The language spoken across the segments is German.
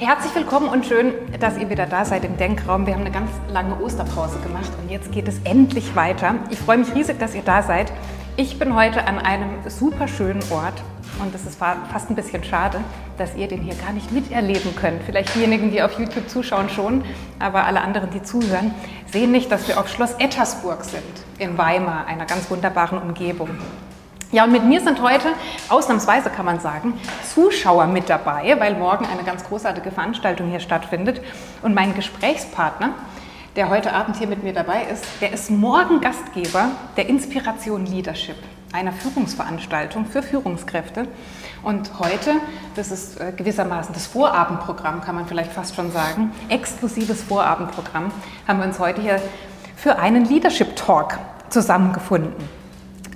Herzlich willkommen und schön, dass ihr wieder da seid im Denkraum. Wir haben eine ganz lange Osterpause gemacht und jetzt geht es endlich weiter. Ich freue mich riesig, dass ihr da seid. Ich bin heute an einem super schönen Ort und es ist fast ein bisschen schade, dass ihr den hier gar nicht miterleben könnt. Vielleicht diejenigen, die auf YouTube zuschauen, schon, aber alle anderen, die zuhören, sehen nicht, dass wir auf Schloss Ettersburg sind in Weimar, einer ganz wunderbaren Umgebung. Ja, und mit mir sind heute, ausnahmsweise kann man sagen, Zuschauer mit dabei, weil morgen eine ganz großartige Veranstaltung hier stattfindet. Und mein Gesprächspartner, der heute Abend hier mit mir dabei ist, der ist morgen Gastgeber der Inspiration Leadership, einer Führungsveranstaltung für Führungskräfte. Und heute, das ist äh, gewissermaßen das Vorabendprogramm, kann man vielleicht fast schon sagen, exklusives Vorabendprogramm, haben wir uns heute hier für einen Leadership Talk zusammengefunden.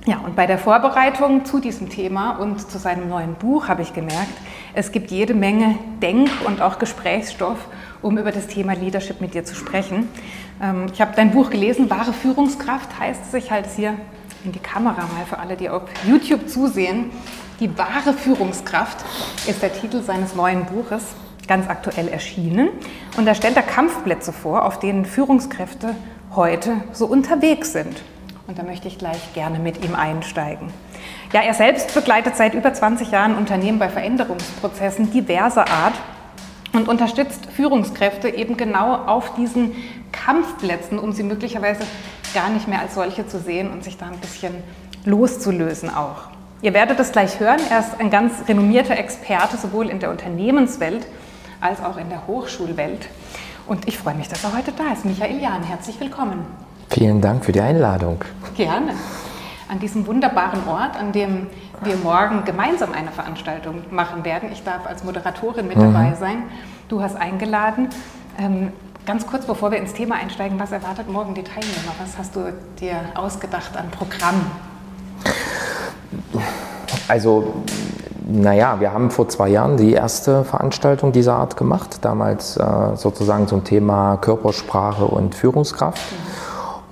Ja, und bei der Vorbereitung zu diesem Thema und zu seinem neuen Buch habe ich gemerkt, es gibt jede Menge Denk- und auch Gesprächsstoff, um über das Thema Leadership mit dir zu sprechen. Ähm, ich habe dein Buch gelesen, Wahre Führungskraft heißt es. Ich halte es hier in die Kamera mal für alle, die auf YouTube zusehen. Die wahre Führungskraft ist der Titel seines neuen Buches, ganz aktuell erschienen. Und da stellt er Kampfplätze vor, auf denen Führungskräfte heute so unterwegs sind. Und da möchte ich gleich gerne mit ihm einsteigen. Ja, er selbst begleitet seit über 20 Jahren Unternehmen bei Veränderungsprozessen diverser Art und unterstützt Führungskräfte eben genau auf diesen Kampfplätzen, um sie möglicherweise gar nicht mehr als solche zu sehen und sich da ein bisschen loszulösen auch. Ihr werdet es gleich hören, er ist ein ganz renommierter Experte sowohl in der Unternehmenswelt als auch in der Hochschulwelt. Und ich freue mich, dass er heute da ist. Michael Jahn, herzlich willkommen. Vielen Dank für die Einladung. Gerne. An diesem wunderbaren Ort, an dem wir morgen gemeinsam eine Veranstaltung machen werden. Ich darf als Moderatorin mit mhm. dabei sein. Du hast eingeladen. Ähm, ganz kurz, bevor wir ins Thema einsteigen, was erwartet morgen die Teilnehmer? Was hast du dir ausgedacht an Programm? Also, naja, wir haben vor zwei Jahren die erste Veranstaltung dieser Art gemacht, damals äh, sozusagen zum Thema Körpersprache und Führungskraft. Mhm.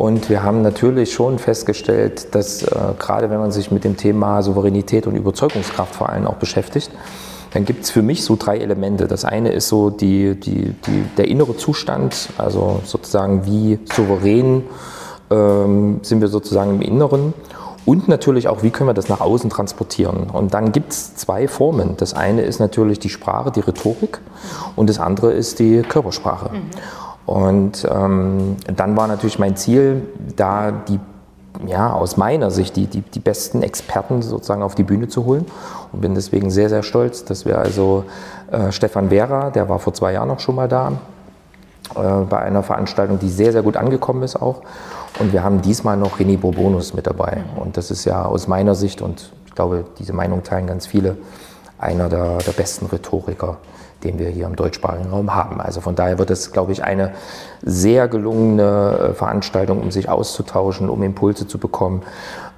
Und wir haben natürlich schon festgestellt, dass äh, gerade wenn man sich mit dem Thema Souveränität und Überzeugungskraft vor allem auch beschäftigt, dann gibt es für mich so drei Elemente. Das eine ist so die, die, die, der innere Zustand, also sozusagen wie souverän ähm, sind wir sozusagen im Inneren. Und natürlich auch, wie können wir das nach außen transportieren. Und dann gibt es zwei Formen. Das eine ist natürlich die Sprache, die Rhetorik und das andere ist die Körpersprache. Mhm. Und ähm, dann war natürlich mein Ziel, da die, ja, aus meiner Sicht die, die, die besten Experten sozusagen auf die Bühne zu holen. Und bin deswegen sehr, sehr stolz, dass wir also äh, Stefan Vera, der war vor zwei Jahren noch schon mal da, äh, bei einer Veranstaltung, die sehr, sehr gut angekommen ist auch. Und wir haben diesmal noch René Bourbonus mit dabei. Und das ist ja aus meiner Sicht, und ich glaube, diese Meinung teilen ganz viele, einer der, der besten Rhetoriker den wir hier im deutschsprachigen Raum haben. Also von daher wird es, glaube ich, eine sehr gelungene äh, Veranstaltung, um sich auszutauschen, um Impulse zu bekommen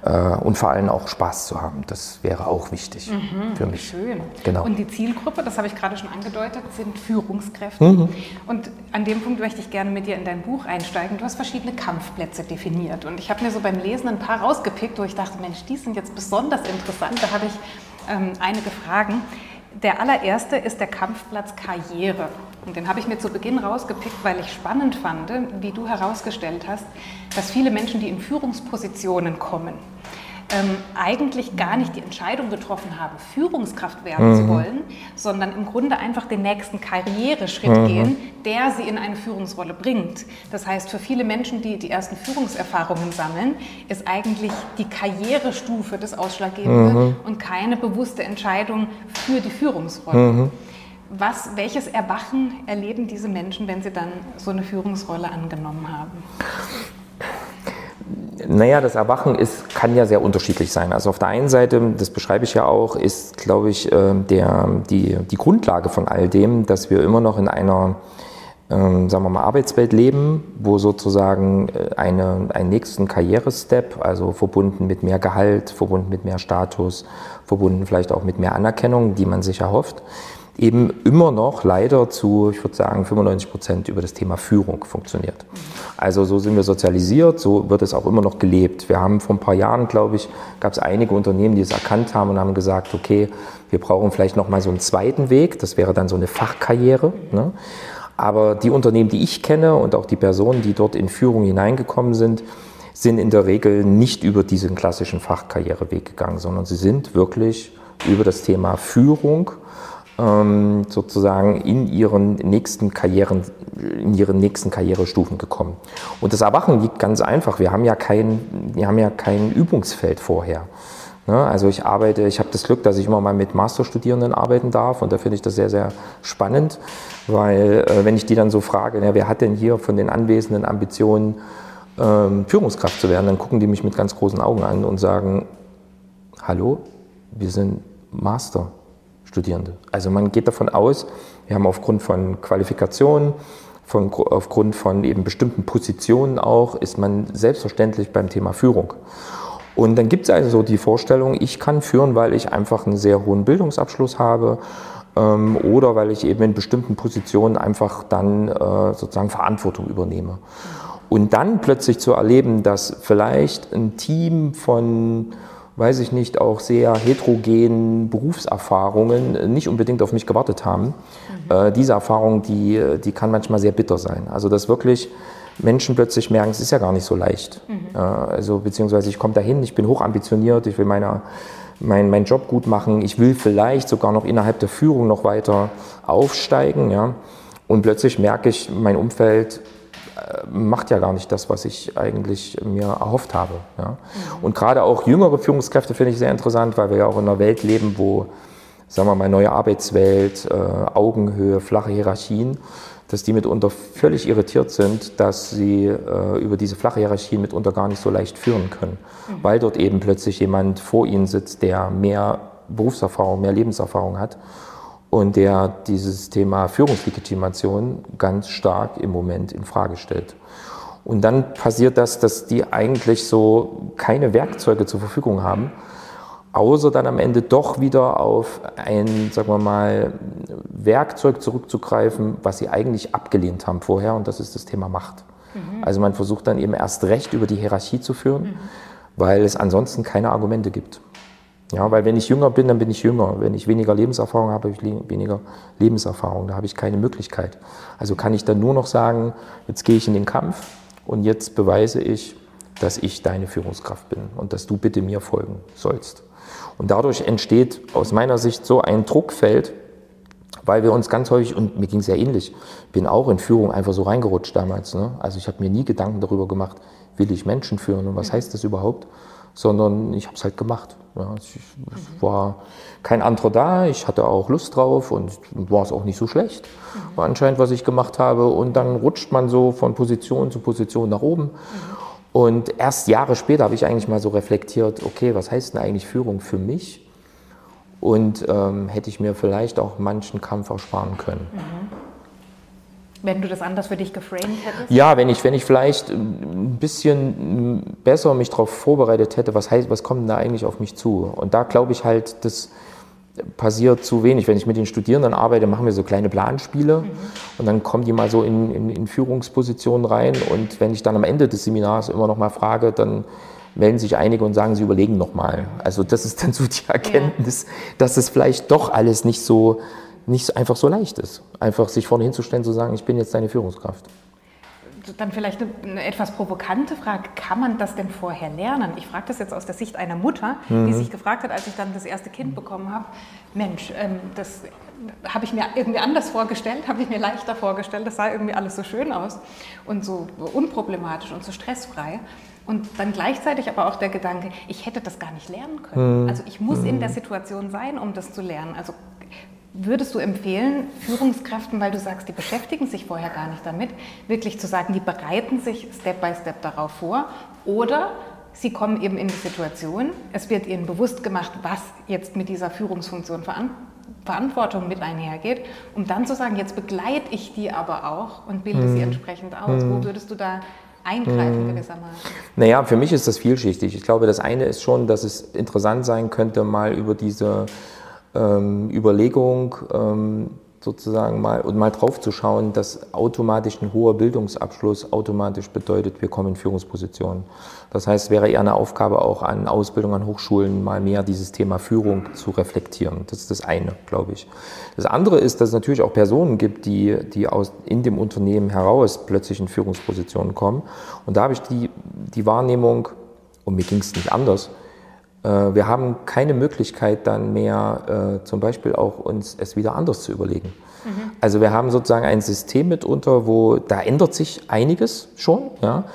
äh, und vor allem auch Spaß zu haben. Das wäre auch wichtig mhm, für mich. Schön. Genau. Und die Zielgruppe, das habe ich gerade schon angedeutet, sind Führungskräfte. Mhm. Und an dem Punkt möchte ich gerne mit dir in dein Buch einsteigen. Du hast verschiedene Kampfplätze definiert. Und ich habe mir so beim Lesen ein paar rausgepickt, wo ich dachte, Mensch, die sind jetzt besonders interessant. Da habe ich ähm, einige Fragen. Der allererste ist der Kampfplatz Karriere. Und den habe ich mir zu Beginn rausgepickt, weil ich spannend fand, wie du herausgestellt hast, dass viele Menschen, die in Führungspositionen kommen, ähm, eigentlich gar nicht die Entscheidung getroffen haben, Führungskraft werden mhm. zu wollen, sondern im Grunde einfach den nächsten Karriereschritt mhm. gehen, der sie in eine Führungsrolle bringt. Das heißt, für viele Menschen, die die ersten Führungserfahrungen sammeln, ist eigentlich die Karrierestufe das Ausschlaggebende mhm. und keine bewusste Entscheidung für die Führungsrolle. Mhm. Was, welches Erwachen erleben diese Menschen, wenn sie dann so eine Führungsrolle angenommen haben? Naja, das Erwachen ist, kann ja sehr unterschiedlich sein. Also auf der einen Seite, das beschreibe ich ja auch, ist, glaube ich, äh, der, die, die Grundlage von all dem, dass wir immer noch in einer, ähm, sagen wir mal, Arbeitswelt leben, wo sozusagen äh, eine, einen nächsten Karrierestep, also verbunden mit mehr Gehalt, verbunden mit mehr Status, verbunden vielleicht auch mit mehr Anerkennung, die man sich erhofft, eben immer noch leider zu, ich würde sagen, 95 Prozent über das Thema Führung funktioniert. Also so sind wir sozialisiert, so wird es auch immer noch gelebt. Wir haben vor ein paar Jahren, glaube ich, gab es einige Unternehmen, die es erkannt haben und haben gesagt, okay, wir brauchen vielleicht noch mal so einen zweiten Weg, das wäre dann so eine Fachkarriere. Ne? Aber die Unternehmen, die ich kenne und auch die Personen, die dort in Führung hineingekommen sind, sind in der Regel nicht über diesen klassischen Fachkarriereweg gegangen, sondern sie sind wirklich über das Thema Führung ähm, sozusagen in ihren nächsten Karrieren, in ihren nächsten Karrierestufen gekommen. Und das Erwachen liegt ganz einfach. Wir haben ja kein, wir haben ja kein Übungsfeld vorher. Ne? Also ich arbeite, ich habe das Glück, dass ich immer mal mit Masterstudierenden arbeiten darf und da finde ich das sehr, sehr spannend, weil äh, wenn ich die dann so frage, na, wer hat denn hier von den Anwesenden Ambitionen, ähm, Führungskraft zu werden, dann gucken die mich mit ganz großen Augen an und sagen, hallo, wir sind Masterstudierende. Also man geht davon aus, wir haben aufgrund von Qualifikationen, von, aufgrund von eben bestimmten Positionen auch, ist man selbstverständlich beim Thema Führung. Und dann gibt es also die Vorstellung, ich kann führen, weil ich einfach einen sehr hohen Bildungsabschluss habe ähm, oder weil ich eben in bestimmten Positionen einfach dann äh, sozusagen Verantwortung übernehme. Und dann plötzlich zu erleben, dass vielleicht ein Team von weiß ich nicht, auch sehr heterogenen Berufserfahrungen nicht unbedingt auf mich gewartet haben. Mhm. Äh, diese Erfahrung, die, die kann manchmal sehr bitter sein. Also dass wirklich Menschen plötzlich merken, es ist ja gar nicht so leicht. Mhm. Äh, also beziehungsweise ich komme dahin, ich bin hochambitioniert, ich will meine, mein, meinen Job gut machen, ich will vielleicht sogar noch innerhalb der Führung noch weiter aufsteigen. Ja? Und plötzlich merke ich, mein Umfeld macht ja gar nicht das, was ich eigentlich mir erhofft habe. Ja. Mhm. Und gerade auch jüngere Führungskräfte finde ich sehr interessant, weil wir ja auch in einer Welt leben, wo, sagen wir mal, neue Arbeitswelt, äh, Augenhöhe, flache Hierarchien, dass die mitunter völlig irritiert sind, dass sie äh, über diese flache Hierarchien mitunter gar nicht so leicht führen können, mhm. weil dort eben plötzlich jemand vor ihnen sitzt, der mehr Berufserfahrung, mehr Lebenserfahrung hat und der dieses Thema Führungslegitimation ganz stark im Moment in Frage stellt. Und dann passiert das, dass die eigentlich so keine Werkzeuge zur Verfügung haben, außer dann am Ende doch wieder auf ein, sagen wir mal, Werkzeug zurückzugreifen, was sie eigentlich abgelehnt haben vorher, und das ist das Thema Macht. Mhm. Also man versucht dann eben erst recht über die Hierarchie zu führen, mhm. weil es ansonsten keine Argumente gibt. Ja, weil wenn ich jünger bin, dann bin ich jünger. Wenn ich weniger Lebenserfahrung habe, habe ich weniger Lebenserfahrung. Da habe ich keine Möglichkeit. Also kann ich dann nur noch sagen, jetzt gehe ich in den Kampf und jetzt beweise ich, dass ich deine Führungskraft bin und dass du bitte mir folgen sollst. Und dadurch entsteht aus meiner Sicht so ein Druckfeld, weil wir uns ganz häufig, und mir ging es ja ähnlich, bin auch in Führung einfach so reingerutscht damals. Ne? Also ich habe mir nie Gedanken darüber gemacht, will ich Menschen führen und was heißt das überhaupt, sondern ich habe es halt gemacht. Ja, es war kein anderer da, ich hatte auch Lust drauf und war es auch nicht so schlecht. Mhm. War anscheinend, was ich gemacht habe. Und dann rutscht man so von Position zu Position nach oben. Mhm. Und erst Jahre später habe ich eigentlich mal so reflektiert, okay, was heißt denn eigentlich Führung für mich? Und ähm, hätte ich mir vielleicht auch manchen Kampf ersparen können. Mhm. Wenn du das anders für dich geframed hättest? Ja, wenn ich, wenn ich vielleicht ein bisschen besser mich darauf vorbereitet hätte, was heißt, was kommt da eigentlich auf mich zu? Und da glaube ich halt, das passiert zu wenig. Wenn ich mit den Studierenden arbeite, machen wir so kleine Planspiele mhm. und dann kommen die mal so in, in, in, Führungspositionen rein. Und wenn ich dann am Ende des Seminars immer noch mal frage, dann melden sich einige und sagen, sie überlegen noch mal. Also das ist dann so die Erkenntnis, ja. dass es vielleicht doch alles nicht so nicht einfach so leicht ist. Einfach sich vorne hinzustellen, zu sagen, ich bin jetzt deine Führungskraft. Dann vielleicht eine, etwas provokante Frage, kann man das denn vorher lernen? Ich frage das jetzt aus der Sicht einer Mutter, mhm. die sich gefragt hat, als ich dann das erste Kind bekommen habe, Mensch, ähm, das habe ich mir irgendwie anders vorgestellt, habe ich mir leichter vorgestellt, das sah irgendwie alles so schön aus und so unproblematisch und so stressfrei. Und dann gleichzeitig aber auch der Gedanke, ich hätte das gar nicht lernen können. Mhm. Also ich muss in der mhm. Situation sein, um das zu lernen. Also Würdest du empfehlen, Führungskräften, weil du sagst, die beschäftigen sich vorher gar nicht damit, wirklich zu sagen, die bereiten sich Step by Step darauf vor oder sie kommen eben in die Situation, es wird ihnen bewusst gemacht, was jetzt mit dieser Führungsfunktion Verantwortung mit einhergeht, um dann zu sagen, jetzt begleite ich die aber auch und bilde hm. sie entsprechend aus. Hm. Wo würdest du da eingreifen hm. gewissermaßen? Naja, für mich ist das vielschichtig. Ich glaube, das eine ist schon, dass es interessant sein könnte, mal über diese ähm, Überlegung, ähm, sozusagen mal und mal drauf zu schauen, dass automatisch ein hoher Bildungsabschluss automatisch bedeutet, wir kommen in Führungspositionen. Das heißt, wäre eher eine Aufgabe auch an Ausbildung an Hochschulen, mal mehr dieses Thema Führung zu reflektieren. Das ist das eine, glaube ich. Das andere ist, dass es natürlich auch Personen gibt, die, die aus, in dem Unternehmen heraus plötzlich in Führungspositionen kommen. Und da habe ich die, die Wahrnehmung, und mir ging es nicht anders, wir haben keine Möglichkeit dann mehr, äh, zum Beispiel auch uns es wieder anders zu überlegen. Mhm. Also wir haben sozusagen ein System mitunter, wo da ändert sich einiges schon. Ja?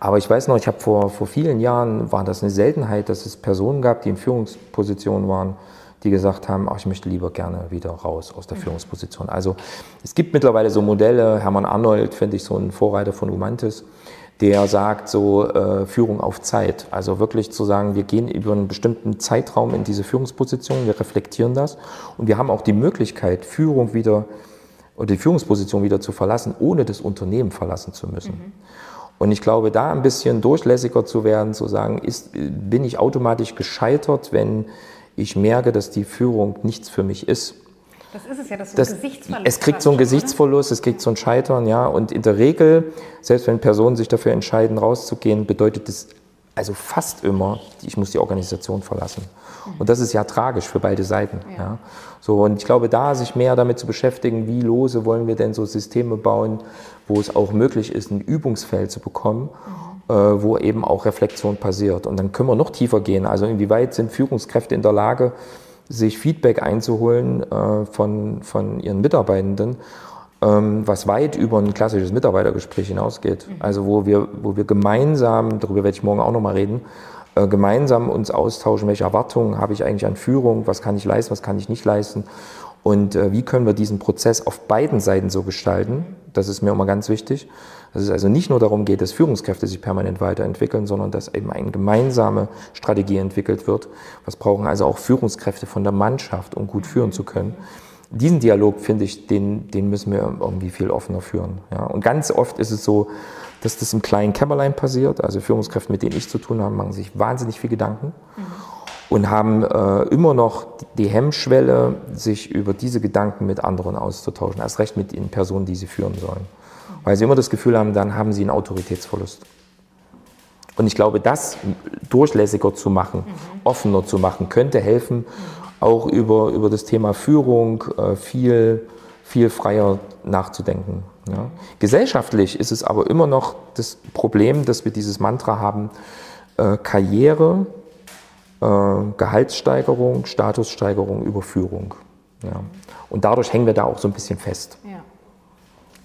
Aber ich weiß noch, ich habe vor, vor vielen Jahren, war das eine Seltenheit, dass es Personen gab, die in Führungspositionen waren, die gesagt haben, ach, ich möchte lieber gerne wieder raus aus der mhm. Führungsposition. Also es gibt mittlerweile so Modelle, Hermann Arnold, finde ich so ein Vorreiter von Humantis, der sagt so äh, Führung auf Zeit. Also wirklich zu sagen, wir gehen über einen bestimmten Zeitraum in diese Führungsposition, wir reflektieren das und wir haben auch die Möglichkeit, Führung wieder oder die Führungsposition wieder zu verlassen, ohne das Unternehmen verlassen zu müssen. Mhm. Und ich glaube, da ein bisschen durchlässiger zu werden, zu sagen, ist, bin ich automatisch gescheitert, wenn ich merke, dass die Führung nichts für mich ist. Das ist es ja, das ist so ein Gesichtsverlust. Es kriegt so einen Gesichtsverlust, es kriegt so ein Scheitern, ja. Und in der Regel, selbst wenn Personen sich dafür entscheiden, rauszugehen, bedeutet das also fast immer, ich muss die Organisation verlassen. Mhm. Und das ist ja tragisch für beide Seiten. Ja. ja. So, und ich glaube, da sich mehr damit zu beschäftigen, wie lose wollen wir denn so Systeme bauen, wo es auch möglich ist, ein Übungsfeld zu bekommen, mhm. äh, wo eben auch Reflexion passiert. Und dann können wir noch tiefer gehen. Also inwieweit sind Führungskräfte in der Lage, sich Feedback einzuholen äh, von, von ihren Mitarbeitenden, ähm, was weit über ein klassisches Mitarbeitergespräch hinausgeht. Mhm. Also wo wir, wo wir gemeinsam, darüber werde ich morgen auch nochmal reden, äh, gemeinsam uns austauschen, welche Erwartungen habe ich eigentlich an Führung, was kann ich leisten, was kann ich nicht leisten und äh, wie können wir diesen Prozess auf beiden Seiten so gestalten. Das ist mir immer ganz wichtig. Dass es also nicht nur darum geht, dass Führungskräfte sich permanent weiterentwickeln, sondern dass eben eine gemeinsame Strategie entwickelt wird. Was brauchen also auch Führungskräfte von der Mannschaft, um gut führen zu können. Diesen Dialog, finde ich, den, den müssen wir irgendwie viel offener führen. Ja. Und ganz oft ist es so, dass das im kleinen Kämmerlein passiert. Also Führungskräfte, mit denen ich zu tun habe, machen sich wahnsinnig viel Gedanken. Mhm und haben äh, immer noch die Hemmschwelle, sich über diese Gedanken mit anderen auszutauschen, erst recht mit den Personen, die sie führen sollen weil sie immer das Gefühl haben, dann haben sie einen Autoritätsverlust. Und ich glaube, das durchlässiger zu machen, mhm. offener zu machen, könnte helfen, mhm. auch über, über das Thema Führung äh, viel, viel freier nachzudenken. Ja. Gesellschaftlich ist es aber immer noch das Problem, dass wir dieses Mantra haben, äh, Karriere, Gehaltssteigerung, Statussteigerung, Überführung. Ja. Und dadurch hängen wir da auch so ein bisschen fest.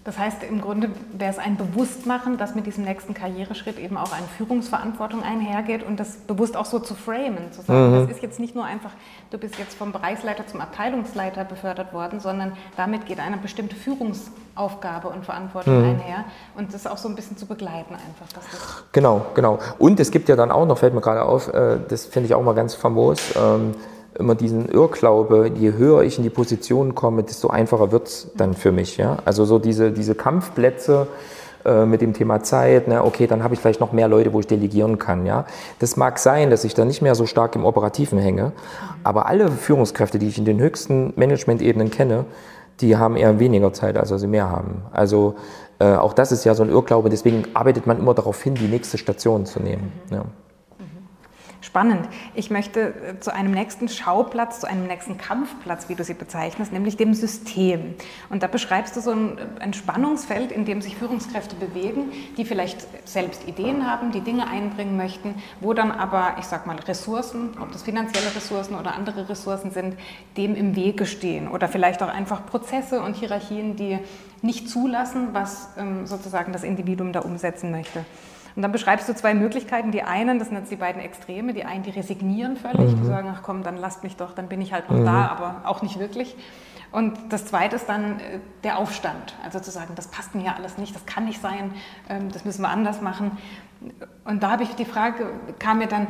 Das heißt, im Grunde wäre es ein Bewusstmachen, dass mit diesem nächsten Karriereschritt eben auch eine Führungsverantwortung einhergeht und das bewusst auch so zu framen, zu sagen, mhm. das ist jetzt nicht nur einfach, du bist jetzt vom Bereichsleiter zum Abteilungsleiter befördert worden, sondern damit geht eine bestimmte Führungsaufgabe und Verantwortung mhm. einher und das auch so ein bisschen zu begleiten einfach. Das genau, genau. Und es gibt ja dann auch noch, fällt mir gerade auf, äh, das finde ich auch mal ganz famos, ähm, immer diesen Irrglaube, je höher ich in die Position komme, desto einfacher wird es dann für mich. Ja? Also so diese, diese Kampfplätze äh, mit dem Thema Zeit, ne? okay, dann habe ich vielleicht noch mehr Leute, wo ich delegieren kann. Ja? Das mag sein, dass ich da nicht mehr so stark im Operativen hänge, aber alle Führungskräfte, die ich in den höchsten Management-Ebenen kenne, die haben eher weniger Zeit, als sie mehr haben. Also äh, auch das ist ja so ein Irrglaube, deswegen arbeitet man immer darauf hin, die nächste Station zu nehmen. Ja. Spannend. Ich möchte äh, zu einem nächsten Schauplatz, zu einem nächsten Kampfplatz, wie du sie bezeichnest, nämlich dem System. Und da beschreibst du so ein, ein Spannungsfeld, in dem sich Führungskräfte bewegen, die vielleicht selbst Ideen haben, die Dinge einbringen möchten, wo dann aber, ich sag mal, Ressourcen, ob das finanzielle Ressourcen oder andere Ressourcen sind, dem im Wege stehen. Oder vielleicht auch einfach Prozesse und Hierarchien, die nicht zulassen, was ähm, sozusagen das Individuum da umsetzen möchte. Und dann beschreibst du zwei Möglichkeiten. Die einen, das sind jetzt die beiden Extreme, die einen, die resignieren völlig, mhm. die sagen, ach komm, dann lasst mich doch, dann bin ich halt noch mhm. da, aber auch nicht wirklich. Und das Zweite ist dann äh, der Aufstand, also zu sagen, das passt mir ja alles nicht, das kann nicht sein, ähm, das müssen wir anders machen. Und da habe ich die Frage, kam mir dann,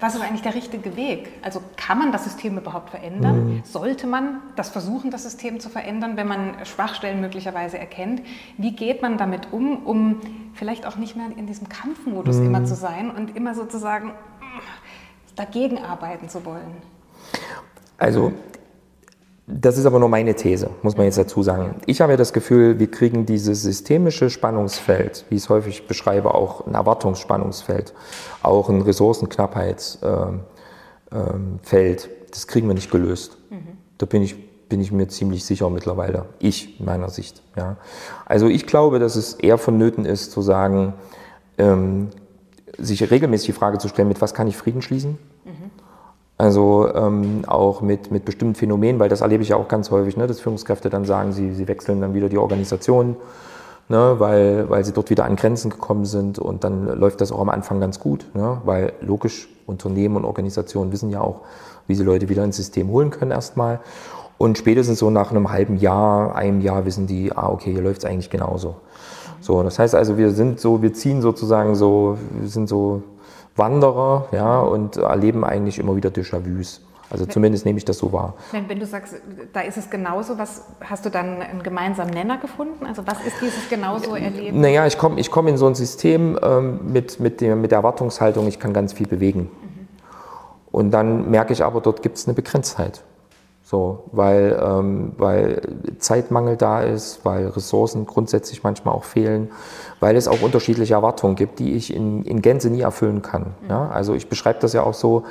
was ist eigentlich der richtige Weg? Also kann man das System überhaupt verändern? Mhm. Sollte man das versuchen, das System zu verändern, wenn man Schwachstellen möglicherweise erkennt? Wie geht man damit um, um vielleicht auch nicht mehr in diesem Kampfmodus mhm. immer zu sein und immer sozusagen dagegen arbeiten zu wollen? Also Das ist aber nur meine These, muss man jetzt dazu sagen. Ich habe ja das Gefühl, wir kriegen dieses systemische Spannungsfeld, wie ich es häufig beschreibe, auch ein Erwartungsspannungsfeld, auch ein Ressourcenknappheitsfeld, das kriegen wir nicht gelöst. Mhm. Da bin ich, bin ich mir ziemlich sicher mittlerweile, ich meiner Sicht. Ja. Also ich glaube, dass es eher vonnöten ist zu sagen, ähm, sich regelmäßig die Frage zu stellen, mit was kann ich Frieden schließen? Also ähm, auch mit, mit bestimmten Phänomenen, weil das erlebe ich ja auch ganz häufig, ne, dass Führungskräfte dann sagen, sie, sie wechseln dann wieder die Organisation, ne, weil, weil sie dort wieder an Grenzen gekommen sind und dann läuft das auch am Anfang ganz gut, ne, weil logisch Unternehmen und Organisationen wissen ja auch, wie sie Leute wieder ins System holen können erstmal. Und spätestens so nach einem halben Jahr, einem Jahr wissen die, ah, okay, hier läuft es eigentlich genauso. So, das heißt also, wir sind so, wir ziehen sozusagen so, wir sind so Wanderer ja, und erleben eigentlich immer wieder Déjà-vus. Also zumindest nehme ich das so wahr. Wenn, wenn, du sagst, da ist es genauso, was hast du dann einen gemeinsamen Nenner gefunden? Also was ist dieses genauso erleben? Naja, ich komme ich komm in so ein System ähm, mit, mit, dem, mit der Erwartungshaltung, ich kann ganz viel bewegen. Mhm. Und dann merke ich aber, dort gibt es eine Begrenztheit. So, weil, ähm, weil Zeitmangel da ist, weil Ressourcen grundsätzlich manchmal auch fehlen, weil es auch unterschiedliche Erwartungen gibt, die ich in, in Gänze nie erfüllen kann. Mhm. Ja? Also ich beschreibe das ja auch so,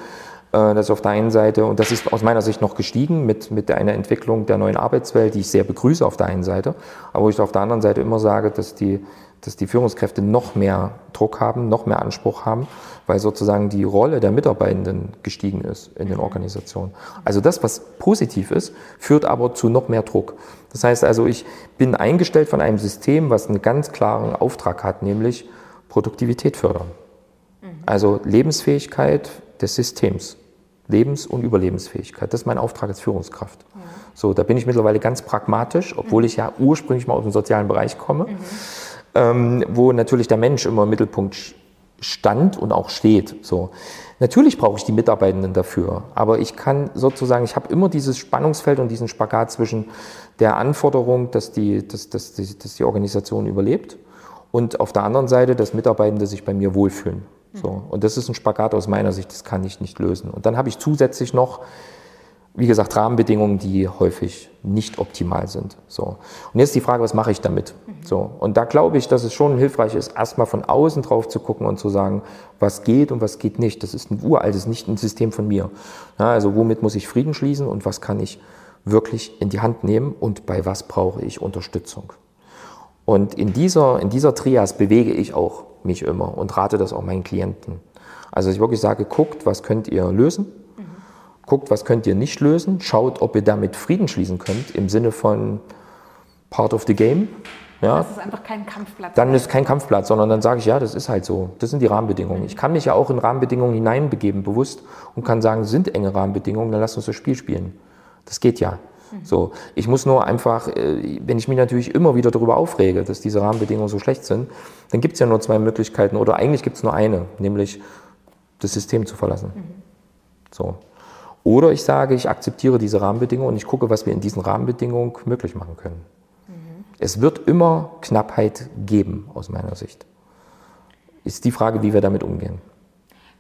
äh, dass auf der einen Seite, und das ist aus meiner Sicht noch gestiegen mit, mit einer Entwicklung der neuen Arbeitswelt, die ich sehr begrüße auf der einen Seite, aber wo ich auf der anderen Seite immer sage, dass die, dass die Führungskräfte noch mehr Druck haben, noch mehr Anspruch haben, weil sozusagen die Rolle der Mitarbeitenden gestiegen ist in den mhm. Organisationen. Also das, was positiv ist, führt aber zu noch mehr Druck. Das heißt also, ich bin eingestellt von einem System, was einen ganz klaren Auftrag hat, nämlich Produktivität fördern. Mhm. Also Lebensfähigkeit des Systems. Lebens- und Überlebensfähigkeit. Das ist mein Auftrag als Führungskraft. So, da bin ich mittlerweile ganz pragmatisch, obwohl mhm. ich ja ursprünglich mal aus dem sozialen Bereich komme. Mhm ähm, wo natürlich der Mensch immer im Mittelpunkt stand und auch steht. So. Natürlich brauche ich die Mitarbeitenden dafür, aber ich kann sozusagen, ich habe immer dieses Spannungsfeld und diesen Spagat zwischen der Anforderung, dass die, dass, dass, dass, dass die Organisation überlebt und auf der anderen Seite, dass Mitarbeitende sich bei mir wohlfühlen. So. Und das ist ein Spagat aus meiner Sicht, das kann ich nicht lösen. Und dann habe ich zusätzlich noch wie gesagt, Rahmenbedingungen, die häufig nicht optimal sind. So. Und jetzt die Frage, was mache ich damit? Mhm. So. Und da glaube ich, dass es schon hilfreich ist, erstmal von außen drauf zu gucken und zu sagen, was geht und was geht nicht. Das ist ein uraltes, nicht ein System von mir. Ja, also womit muss ich Frieden schließen und was kann ich wirklich in die Hand nehmen und bei was brauche ich Unterstützung? Und in dieser, in dieser Trias bewege ich auch mich immer und rate das auch meinen Klienten. Also ich wirklich sage, guckt, was könnt ihr lösen? Guckt, was könnt ihr nicht lösen, schaut, ob ihr damit Frieden schließen könnt, im Sinne von Part of the Game. Ja, das ist einfach kein Kampfplatz. Dann ist kein Kampfplatz, sondern dann sage ich, ja, das ist halt so. Das sind die Rahmenbedingungen. Ich kann mich ja auch in Rahmenbedingungen hineinbegeben, bewusst, und kann sagen, sind enge Rahmenbedingungen, dann lass uns das Spiel spielen. Das geht ja. Mhm. So, ich muss nur einfach, äh, wenn ich mich natürlich immer wieder darüber aufrege, dass diese Rahmenbedingungen so schlecht sind, dann gibt es ja nur zwei Möglichkeiten oder eigentlich gibt es nur eine, nämlich das System zu verlassen. Mhm. So. Oder ich sage, ich akzeptiere diese Rahmenbedingungen und ich gucke, was wir in diesen Rahmenbedingungen möglich machen können. Mhm. Es wird immer Knappheit geben, aus meiner Sicht. Ist die Frage, wie wir damit umgehen.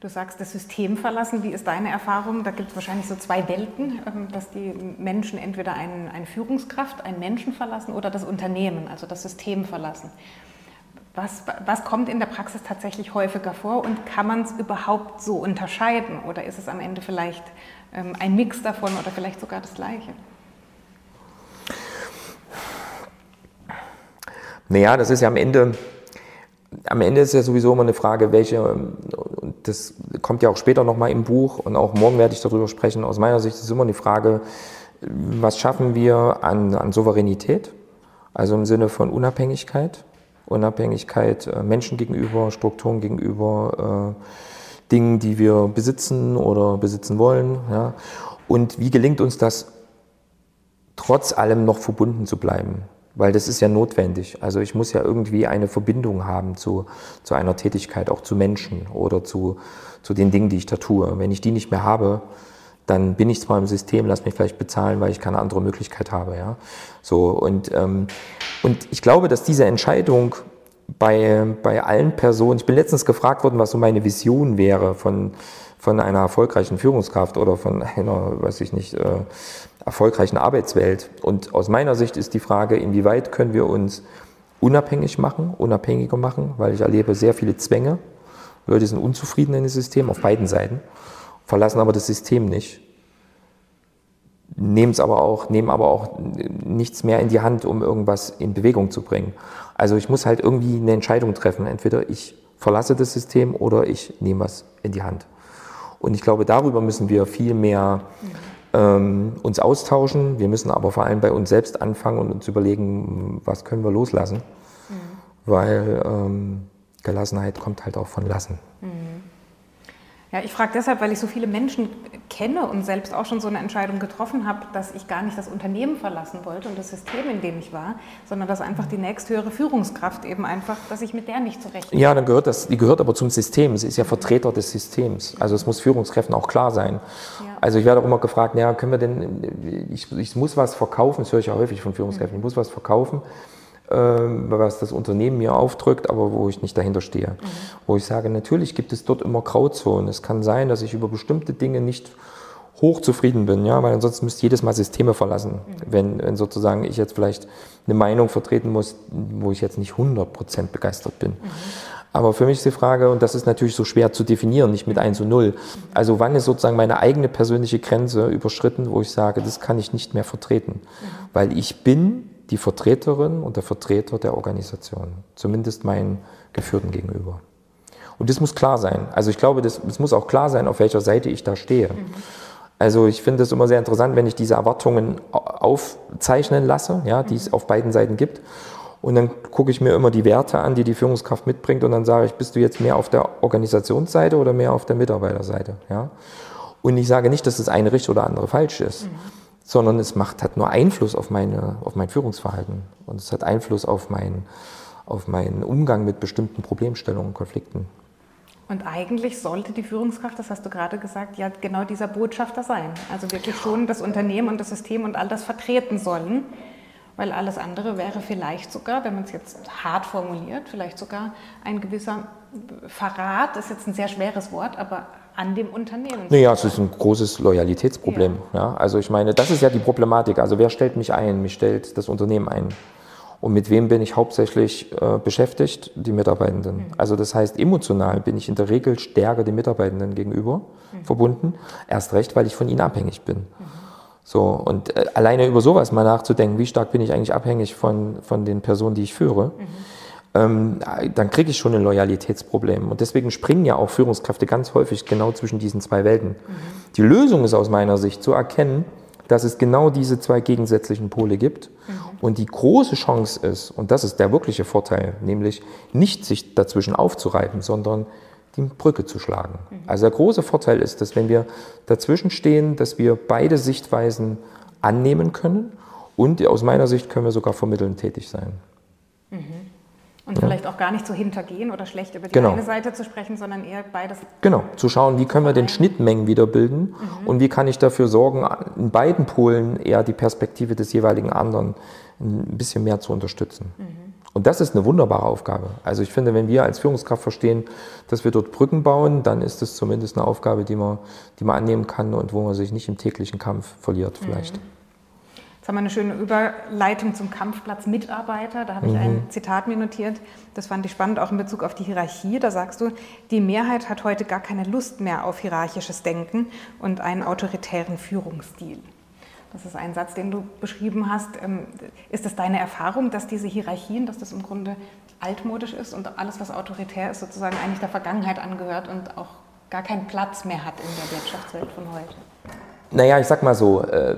Du sagst, das System verlassen. Wie ist deine Erfahrung? Da gibt es wahrscheinlich so zwei Welten, ähm, dass die Menschen entweder einen, eine Führungskraft, einen Menschen verlassen oder das Unternehmen, also das System verlassen. Was, was kommt in der Praxis tatsächlich häufiger vor und kann man es überhaupt so unterscheiden? Oder ist es am Ende vielleicht ein Mix davon oder vielleicht sogar das Gleiche? Naja, das ist ja am Ende, am Ende ist ja sowieso immer eine Frage, welche, das kommt ja auch später nochmal im Buch und auch morgen werde ich darüber sprechen. Aus meiner Sicht ist es immer die Frage, was schaffen wir an, an Souveränität, also im Sinne von Unabhängigkeit, Unabhängigkeit äh, Menschen gegenüber, Strukturen gegenüber, äh, Dingen, die wir besitzen oder besitzen wollen. Ja? Und wie gelingt uns das, trotz allem noch verbunden zu bleiben? Weil das ist ja notwendig. Also ich muss ja irgendwie eine Verbindung haben zu, zu einer Tätigkeit, auch zu Menschen oder zu, zu den Dingen, die ich da tue. Wenn ich die nicht mehr habe, dann bin ich zwar im System, lass mich vielleicht bezahlen, weil ich keine andere Möglichkeit habe. Ja? So, und, ähm, und ich glaube, dass diese Entscheidung bei, bei allen Personen, ich bin letztens gefragt worden, was so meine Vision wäre von, von einer erfolgreichen Führungskraft oder von einer, weiß ich nicht, äh, erfolgreichen Arbeitswelt. Und aus meiner Sicht ist die Frage, inwieweit können wir uns unabhängig machen, unabhängiger machen, weil ich erlebe sehr viele Zwänge. Leute sind unzufrieden in dem System auf beiden Seiten, verlassen aber das System nicht, nehmen es aber auch, nehmen aber auch nichts mehr in die Hand, um irgendwas in Bewegung zu bringen. Also ich muss halt irgendwie eine Entscheidung treffen. Entweder ich verlasse das System oder ich nehme was in die Hand. Und ich glaube, darüber müssen wir viel mehr ähm, uns austauschen. Wir müssen aber vor allem bei uns selbst anfangen und uns überlegen, was können wir loslassen. Mhm. Weil ähm, Gelassenheit kommt halt auch von Lassen. Mhm. Ja, ich frage deshalb, weil ich so viele Menschen kenne und selbst auch schon so eine Entscheidung getroffen habe, dass ich gar nicht das Unternehmen verlassen wollte und das System, in dem ich war, sondern dass einfach die nächsthöhere Führungskraft eben einfach, dass ich mit der nicht zurecht. Ja, dann gehört das, die gehört aber zum System. Sie ist ja Vertreter des Systems. Also es muss Führungskräften auch klar sein. Ja. Also ich werde auch immer gefragt, naja, können wir denn, ich, ich muss was verkaufen, das höre ich ja häufig von Führungskräften, ich muss was verkaufen was das Unternehmen mir aufdrückt, aber wo ich nicht dahinter stehe. Mhm. Wo ich sage, natürlich gibt es dort immer Grauzonen. Es kann sein, dass ich über bestimmte Dinge nicht hochzufrieden bin, ja, weil ansonsten müsste ich jedes Mal Systeme verlassen, mhm. wenn, wenn sozusagen ich jetzt vielleicht eine Meinung vertreten muss, wo ich jetzt nicht 100% begeistert bin. Mhm. Aber für mich ist die Frage, und das ist natürlich so schwer zu definieren, nicht mit 1 und 0. Also wann ist sozusagen meine eigene persönliche Grenze überschritten, wo ich sage, das kann ich nicht mehr vertreten. Mhm. Weil ich bin die Vertreterin und der Vertreter der Organisation, zumindest meinen Geführten gegenüber. Und das muss klar sein. Also ich glaube, das, es muss auch klar sein, auf welcher Seite ich da stehe. Mhm. Also ich finde es immer sehr interessant, wenn ich diese Erwartungen aufzeichnen lasse, ja, die es mhm. auf beiden Seiten gibt. Und dann gucke ich mir immer die Werte an, die die Führungskraft mitbringt und dann sage ich, bist du jetzt mehr auf der Organisationsseite oder mehr auf der Mitarbeiterseite? Ja? Und ich sage nicht, dass das eine richtig oder andere falsch ist. Mhm sondern es macht, hat nur Einfluss auf, meine, auf mein Führungsverhalten und es hat Einfluss auf, mein, auf meinen Umgang mit bestimmten Problemstellungen und Konflikten. Und eigentlich sollte die Führungskraft, das hast du gerade gesagt, ja genau dieser Botschafter sein. Also wirklich schon das Unternehmen und das System und all das vertreten sollen, weil alles andere wäre vielleicht sogar, wenn man es jetzt hart formuliert, vielleicht sogar ein gewisser Verrat, das ist jetzt ein sehr schweres Wort, aber an dem Unternehmen. Naja, es ist ein großes Loyalitätsproblem. Ja. ja. Also ich meine, das ist ja die Problematik. Also wer stellt mich ein? Mich stellt das Unternehmen ein. Und mit wem bin ich hauptsächlich äh, beschäftigt? Die Mitarbeitenden. Mhm. Also das heißt, emotional bin ich in der Regel stärker den Mitarbeitenden gegenüber mhm. verbunden. Erst recht, weil ich von ihnen abhängig bin. Mhm. So, und äh, alleine über sowas mal nachzudenken, wie stark bin ich eigentlich abhängig von, von den Personen, die ich führe. Mhm ähm, dann kriege ich schon ein Loyalitätsproblem. Und deswegen springen ja auch Führungskräfte ganz häufig genau zwischen diesen zwei Welten. Mhm. Die Lösung ist aus meiner Sicht zu erkennen, dass es genau diese zwei gegensätzlichen Pole gibt. Mhm. Und die große Chance ist, und das ist der wirkliche Vorteil, nämlich nicht sich dazwischen aufzureiben, sondern die Brücke zu schlagen. Mhm. Also der große Vorteil ist, dass wenn wir dazwischen stehen, dass wir beide Sichtweisen annehmen können und aus meiner Sicht können wir sogar vermittelnd tätig sein. Mhm. Und ja. vielleicht auch gar nicht so hintergehen oder schlecht über die genau. eine Seite zu sprechen, sondern eher beides. Genau, zu schauen, wie können wir den Schnittmengen wieder bilden mhm. und wie kann ich dafür sorgen, in beiden Polen eher die Perspektive des jeweiligen anderen ein bisschen mehr zu unterstützen. Mhm. Und das ist eine wunderbare Aufgabe. Also ich finde, wenn wir als Führungskraft verstehen, dass wir dort Brücken bauen, dann ist das zumindest eine Aufgabe, die man, die man annehmen kann und wo man sich nicht im täglichen Kampf verliert vielleicht. Mhm. Jetzt haben wir eine schöne Überleitung zum Kampfplatz Mitarbeiter. Da habe ich ein mhm. Zitat mir notiert. Das fand ich spannend, auch in Bezug auf die Hierarchie. Da sagst du, die Mehrheit hat heute gar keine Lust mehr auf hierarchisches Denken und einen autoritären Führungsstil. Das ist ein Satz, den du beschrieben hast. Ähm, ist das deine Erfahrung, dass diese Hierarchien, dass das im Grunde altmodisch ist und alles, was autoritär ist, sozusagen eigentlich der Vergangenheit angehört und auch gar keinen Platz mehr hat in der Wirtschaftswelt von heute? Naja, ich sag mal so, äh,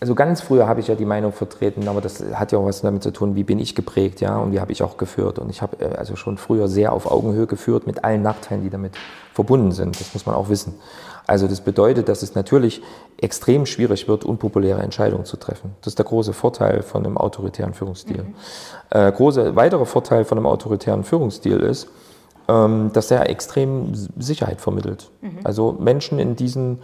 also ganz früher habe ich ja die Meinung vertreten, aber das hat ja auch was damit zu tun, wie bin ich geprägt, ja, und wie habe ich auch geführt. Und ich habe äh, also schon früher sehr auf Augenhöhe geführt mit allen Nachteilen, die damit verbunden sind. Das muss man auch wissen. Also das bedeutet, dass es natürlich extrem schwierig wird, unpopuläre Entscheidungen zu treffen. Das ist der große Vorteil von einem autoritären Führungsstil. Mhm. Äh, große weitere Vorteil von einem autoritären Führungsstil ist, ähm, dass er extrem Sicherheit vermittelt. Mhm. Also Menschen in diesen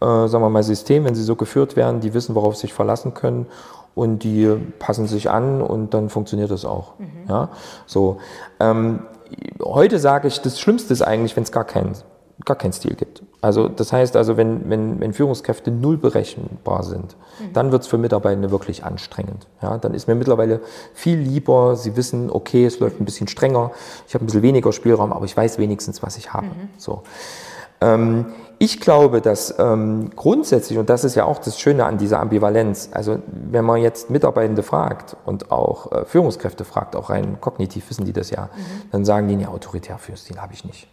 äh, sagen wir mal, System, wenn sie so geführt werden, die wissen, worauf sie sich verlassen können und die passen sich an und dann funktioniert das auch. Mhm. Ja? So, ähm, heute sage ich, das Schlimmste ist eigentlich, wenn es gar keinen gar keinen Stil gibt. Also das heißt also, wenn, wenn, wenn Führungskräfte null berechenbar sind, mhm. dann wird es für Mitarbeitende wirklich anstrengend. Ja, dann ist mir mittlerweile viel lieber, sie wissen, okay, es läuft ein bisschen strenger, ich habe ein bisschen weniger Spielraum, aber ich weiß wenigstens, was ich habe. Mhm. So. Ähm, ich glaube, dass ähm, grundsätzlich, und das ist ja auch das Schöne an dieser Ambivalenz, also wenn man jetzt Mitarbeitende fragt und auch äh, Führungskräfte fragt, auch rein kognitiv wissen die das ja, mhm. dann sagen die, ja, autoritär Führungsstil habe ich nicht.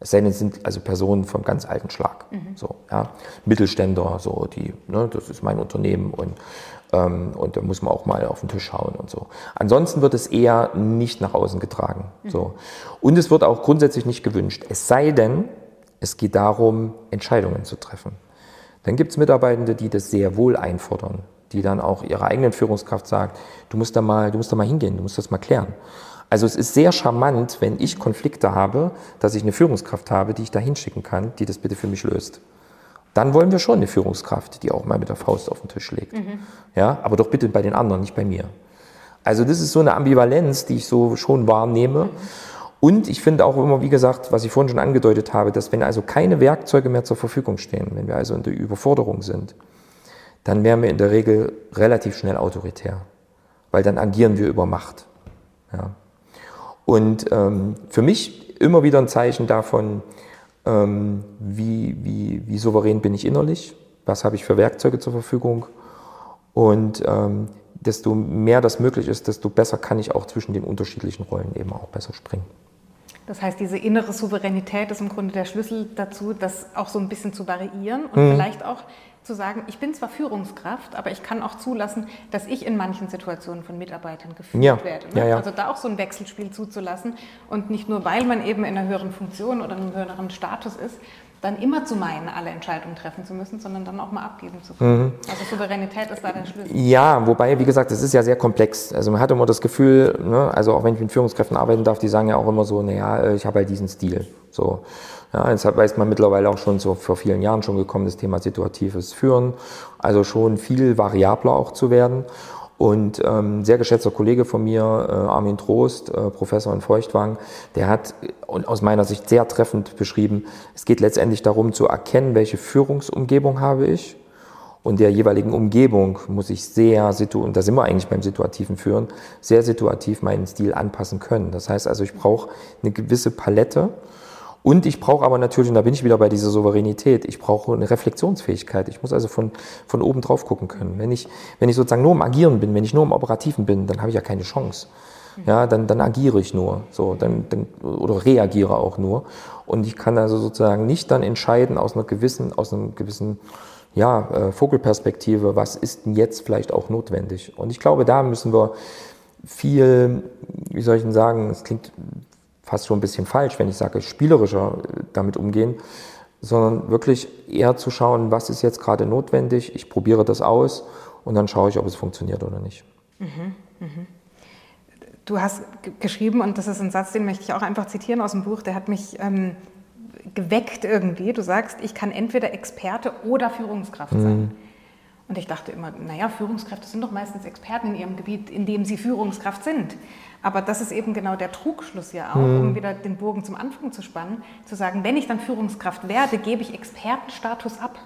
Es sei denn, es sind also Personen vom ganz alten Schlag. Mhm. So, ja. Mittelständler, so die, ne, das ist mein Unternehmen und, ähm, und da muss man auch mal auf den Tisch schauen und so. Ansonsten wird es eher nicht nach außen getragen. Mhm. So. Und es wird auch grundsätzlich nicht gewünscht. Es sei denn, es geht darum, Entscheidungen zu treffen. Dann gibt es Mitarbeitende, die das sehr wohl einfordern, die dann auch ihrer eigenen Führungskraft sagt, du musst da mal, du musst da mal hingehen, du musst das mal klären. Also es ist sehr charmant, wenn ich Konflikte habe, dass ich eine Führungskraft habe, die ich da hinschicken kann, die das bitte für mich löst. Dann wollen wir schon eine Führungskraft, die auch mal mit der Faust auf den Tisch legt. Mhm. Ja, aber doch bitte bei den anderen, nicht bei mir. Also das ist so eine Ambivalenz, die ich so schon wahrnehme. Mhm. Und ich finde auch immer, wie gesagt, was ich vorhin schon angedeutet habe, dass wenn also keine Werkzeuge mehr zur Verfügung stehen, wenn wir also in der Überforderung sind, dann werden wir in der Regel relativ schnell autoritär, weil dann agieren wir über Macht. Ja. Und ähm, für mich immer wieder ein Zeichen davon, ähm, wie, wie, wie souverän bin ich innerlich, was habe ich für Werkzeuge zur Verfügung und ähm, desto mehr das möglich ist, desto besser kann ich auch zwischen den unterschiedlichen Rollen eben auch besser springen. Das heißt, diese innere Souveränität ist im Grunde der Schlüssel dazu, das auch so ein bisschen zu variieren und mhm. vielleicht auch zu sagen, ich bin zwar Führungskraft, aber ich kann auch zulassen, dass ich in manchen Situationen von Mitarbeitern geführt ja. werde. Ne? Ja, ja. Also da auch so ein Wechselspiel zuzulassen und nicht nur, weil man eben in einer höheren Funktion oder einem höheren Status ist, dann immer zu meinen, alle Entscheidungen treffen zu müssen, sondern dann auch mal abgeben zu können. Mhm. Also Souveränität ist da der Schlüssel. Ja, wobei, wie gesagt, das ist ja sehr komplex. Also man hat immer das Gefühl, ne, also auch wenn ich mit Führungskräften arbeiten darf, die sagen ja auch immer so, naja, äh, ich habe halt diesen Stil. So. Ja, deshalb weiß man mittlerweile auch schon so vor vielen Jahren schon gekommen, das Thema situatives Führen, also schon viel variabler auch zu werden. Und ähm, sehr geschätzter Kollege von mir, äh, Armin Trost, äh, Professor in Feuchtwang, der hat und aus meiner Sicht sehr treffend beschrieben, es geht letztendlich darum zu erkennen, welche Führungsumgebung habe ich. Und der jeweiligen Umgebung muss ich sehr, und da sind wir eigentlich beim situativen Führen, sehr situativ meinen Stil anpassen können. Das heißt also, ich brauche eine gewisse Palette und ich brauche aber natürlich, und da bin ich wieder bei dieser Souveränität, ich brauche eine Reflexionsfähigkeit. Ich muss also von, von oben drauf gucken können. Wenn ich, wenn ich sozusagen nur im Agieren bin, wenn ich nur im Operativen bin, dann habe ich ja keine Chance. Ja, dann, dann agiere ich nur, so, dann, dann, oder reagiere auch nur. Und ich kann also sozusagen nicht dann entscheiden aus einer gewissen, aus einem gewissen, ja, äh, Vogelperspektive, was ist denn jetzt vielleicht auch notwendig. Und ich glaube, da müssen wir viel, wie soll ich denn sagen, es klingt fast schon ein bisschen falsch, wenn ich sage, spielerischer äh, damit umgehen, sondern wirklich eher zu schauen, was ist jetzt gerade notwendig, ich probiere das aus und dann schaue ich, ob es funktioniert oder nicht. Mhm, mh. Du hast geschrieben, und das ist ein Satz, den möchte ich auch einfach zitieren aus dem Buch, der hat mich ähm, geweckt irgendwie. Du sagst, ich kann entweder Experte oder Führungskraft sein. Mhm. Und ich dachte immer, naja, Führungskräfte sind doch meistens Experten in ihrem Gebiet, in dem sie Führungskraft sind. Aber das ist eben genau der Trugschluss ja auch, mhm. um wieder den Bogen zum Anfang zu spannen, zu sagen, wenn ich dann Führungskraft werde, gebe ich Expertenstatus ab.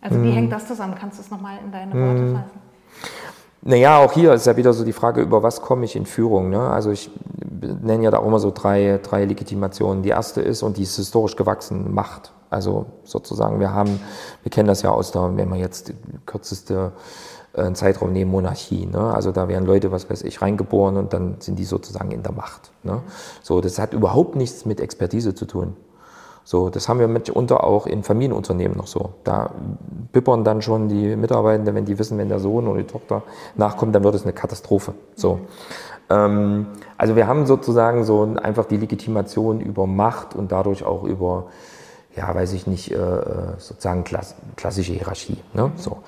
Also mhm. wie hängt das zusammen? Kannst du es nochmal in deine Worte mhm. fassen? Naja, auch hier ist ja wieder so die Frage, über was komme ich in Führung. Ne? Also ich nenne ja da auch immer so drei, drei Legitimationen. Die erste ist, und die ist historisch gewachsen, Macht. Also sozusagen, wir haben, wir kennen das ja aus der, wenn man jetzt die kürzeste äh, Zeitraum nehmen, Monarchie. Ne? Also da werden Leute, was weiß ich, reingeboren und dann sind die sozusagen in der Macht. Ne? So, das hat überhaupt nichts mit Expertise zu tun. So, das haben wir mitunter auch in Familienunternehmen noch so. Da bippern dann schon die Mitarbeiter, wenn die wissen, wenn der Sohn oder die Tochter nachkommt, dann wird es eine Katastrophe. So. Ähm, also wir haben sozusagen so einfach die Legitimation über Macht und dadurch auch über ja, weiß ich nicht, äh, äh, sozusagen klass klassische Hierarchie. Ne? So.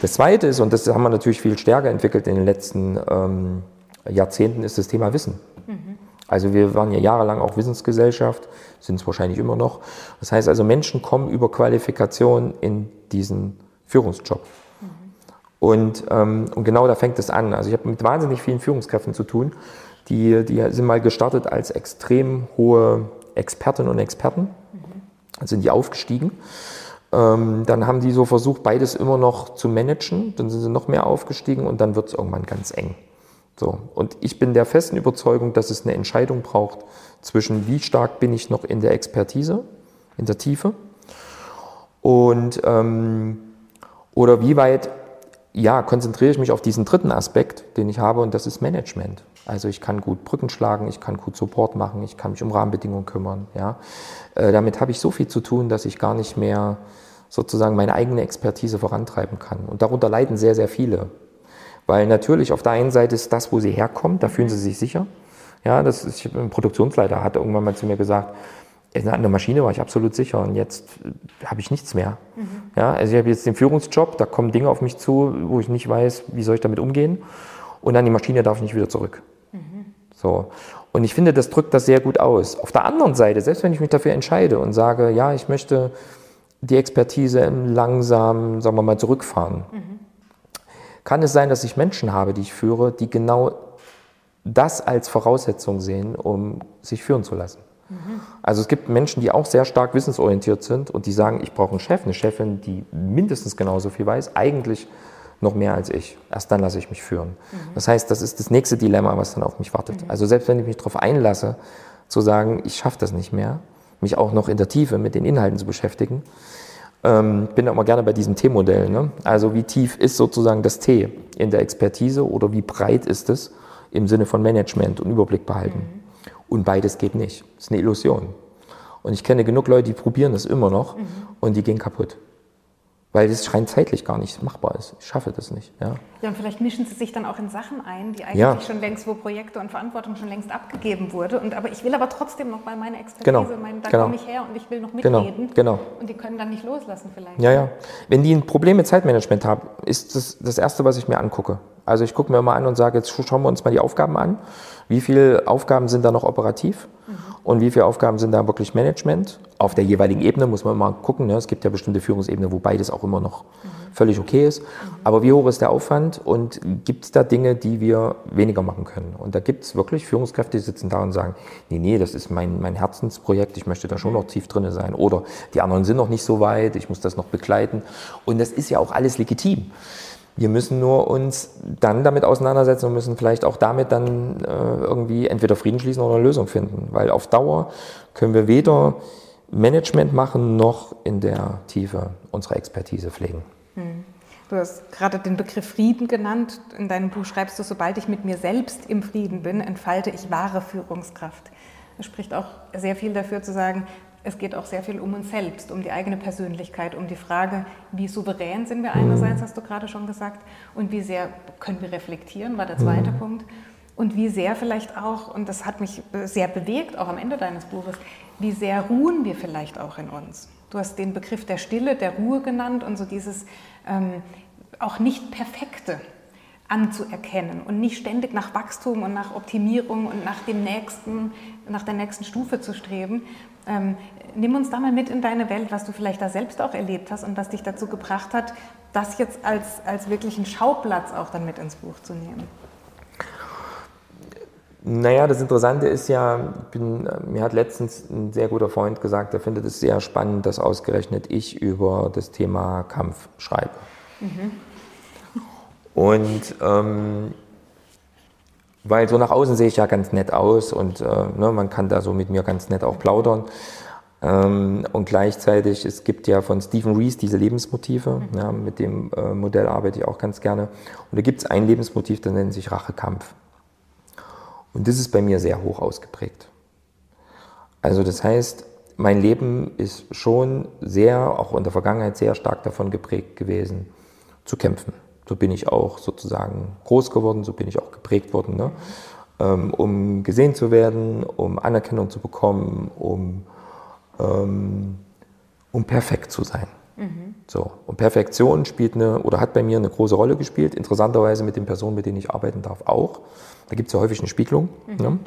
Das Zweite ist, und das haben wir natürlich viel stärker entwickelt in den letzten ähm, Jahrzehnten, ist das Thema Wissen. Mhm. Also wir waren ja jahrelang auch Wissensgesellschaft, sind es wahrscheinlich immer noch. Das heißt also, Menschen kommen über Qualifikation in diesen Führungsjob. Mhm. Und, ähm, und genau da fängt es an. Also ich habe mit wahnsinnig vielen Führungskräften zu tun, die, die sind mal gestartet als extrem hohe Expertinnen und Experten Dann sind die aufgestiegen. Ähm, dann haben die so versucht, beides immer noch zu managen. Dann sind sie noch mehr aufgestiegen und dann wird es irgendwann ganz eng. So. Und ich bin der festen Überzeugung, dass es eine Entscheidung braucht zwischen, wie stark bin ich noch in der Expertise, in der Tiefe, und ähm, oder wie weit ja, konzentriere ich mich auf diesen dritten Aspekt, den ich habe, und das ist Management. Also ich kann gut Brücken schlagen, ich kann gut Support machen, ich kann mich um Rahmenbedingungen kümmern. Ja. Äh, damit habe ich so viel zu tun, dass ich gar nicht mehr sozusagen meine eigene Expertise vorantreiben kann. Und darunter leiden sehr, sehr viele. Weil natürlich auf der einen Seite ist das, wo sie herkommen, da fühlen sie sich sicher. Ja, das ist, ein Produktionsleiter hat irgendwann mal zu mir gesagt, an der Maschine war ich absolut sicher und jetzt äh, habe ich nichts mehr. Mhm. Ja, also ich habe jetzt den Führungsjob, da kommen Dinge auf mich zu, wo ich nicht weiß, wie soll ich damit umgehen. Und an die Maschine darf ich nicht wieder zurück. Mhm. So. Und ich finde, das drückt das sehr gut aus. Auf der anderen Seite, selbst wenn ich mich dafür entscheide und sage, ja, ich möchte die Expertise langsam, sagen wir mal, zurückfahren, mhm. kann es sein, dass ich Menschen habe, die ich führe, die genau das als Voraussetzung sehen, um sich führen zu lassen. Also es gibt Menschen, die auch sehr stark wissensorientiert sind und die sagen, ich brauche einen Chef, eine Chefin, die mindestens genauso viel weiß, eigentlich noch mehr als ich. Erst dann lasse ich mich führen. Mhm. Das heißt, das ist das nächste Dilemma, was dann auf mich wartet. Mhm. Also selbst wenn ich mich darauf einlasse, zu sagen, ich schaffe das nicht mehr, mich auch noch in der Tiefe mit den Inhalten zu beschäftigen, ähm, bin auch mal gerne bei diesem T-Modell. Ne? Also wie tief ist sozusagen das T in der Expertise oder wie breit ist es im Sinne von Management und Überblick behalten. Mhm. Und beides geht nicht. Das ist eine Illusion. Und ich kenne genug Leute, die probieren das immer noch mhm. und die gehen kaputt. Weil das rein zeitlich gar nicht machbar ist. Ich schaffe das nicht. Ja. ja, und vielleicht mischen sie sich dann auch in Sachen ein, die eigentlich ja. schon längst, wo Projekte und Verantwortung schon längst abgegeben wurde. Und, aber ich will aber trotzdem noch mal meine Expertise, genau. mein, da genau. komme ich her und ich will noch genau. mitreden. Genau. genau. Und die können dann nicht loslassen vielleicht. Ja, ja. Wenn die ein Problem mit Zeitmanagement haben, ist das das Erste, was ich mir angucke. Also ich gucke mir mal an und sage, jetzt schauen wir uns mal die Aufgaben an. Wie viele Aufgaben sind da noch operativ? Mhm. Und wie viele Aufgaben sind da wirklich Management? Auf der jeweiligen Ebene muss man mal gucken. Ne? Es gibt ja bestimmte Führungsebenen, wo beides auch immer noch mhm. völlig okay ist. Mhm. Aber wie hoch ist der Aufwand und gibt es da Dinge, die wir weniger machen können? Und da gibt es wirklich Führungskräfte, die sitzen da und sagen, nee, nee, das ist mein, mein Herzensprojekt, ich möchte da schon noch tief drin sein. Oder die anderen sind noch nicht so weit, ich muss das noch begleiten. Und das ist ja auch alles legitim. Wir müssen nur uns dann damit auseinandersetzen und müssen vielleicht auch damit dann äh, irgendwie entweder Frieden schließen oder eine Lösung finden. Weil auf Dauer können wir weder Management machen noch in der Tiefe unsere Expertise pflegen. Hm. Du hast gerade den Begriff Frieden genannt. In deinem Buch schreibst du, sobald ich mit mir selbst im Frieden bin, entfalte ich wahre Führungskraft. Das spricht auch sehr viel dafür zu sagen, es geht auch sehr viel um uns selbst, um die eigene Persönlichkeit, um die Frage, wie souverän sind wir einerseits, mhm. hast du gerade schon gesagt, und wie sehr können wir reflektieren, war der zweite mhm. Punkt. Und wie sehr vielleicht auch, und das hat mich sehr bewegt, auch am Ende deines Buches, wie sehr ruhen wir vielleicht auch in uns. Du hast den Begriff der Stille, der Ruhe genannt und so dieses ähm, auch nicht perfekte anzuerkennen und nicht ständig nach Wachstum und nach Optimierung und nach dem nächsten, nach der nächsten Stufe zu streben. Ähm, nimm uns da mal mit in deine Welt, was du vielleicht da selbst auch erlebt hast und was dich dazu gebracht hat, das jetzt als, als wirklichen Schauplatz auch dann mit ins Buch zu nehmen. Naja, das Interessante ist ja, bin, mir hat letztens ein sehr guter Freund gesagt, er findet es sehr spannend, dass ausgerechnet ich über das Thema Kampf schreibe. Mhm. Und ähm, weil so nach außen sehe ich ja ganz nett aus und äh, ne, man kann da so mit mir ganz nett auch plaudern. Ähm, und gleichzeitig, es gibt ja von Stephen Rees diese Lebensmotive, mhm. ja, mit dem äh, Modell arbeite ich auch ganz gerne. Und da gibt es ein Lebensmotiv, das nennt sich Rachekampf. Und das ist bei mir sehr hoch ausgeprägt. Also das heißt, mein Leben ist schon sehr, auch in der Vergangenheit sehr stark davon geprägt gewesen, zu kämpfen. So bin ich auch sozusagen groß geworden, so bin ich auch geprägt worden, ne? ähm, um gesehen zu werden, um Anerkennung zu bekommen, um, ähm, um perfekt zu sein. Mhm. So. Und Perfektion spielt eine oder hat bei mir eine große Rolle gespielt, interessanterweise mit den Personen, mit denen ich arbeiten darf, auch. Da gibt es ja häufig eine Spiegelung. Mhm. Ne?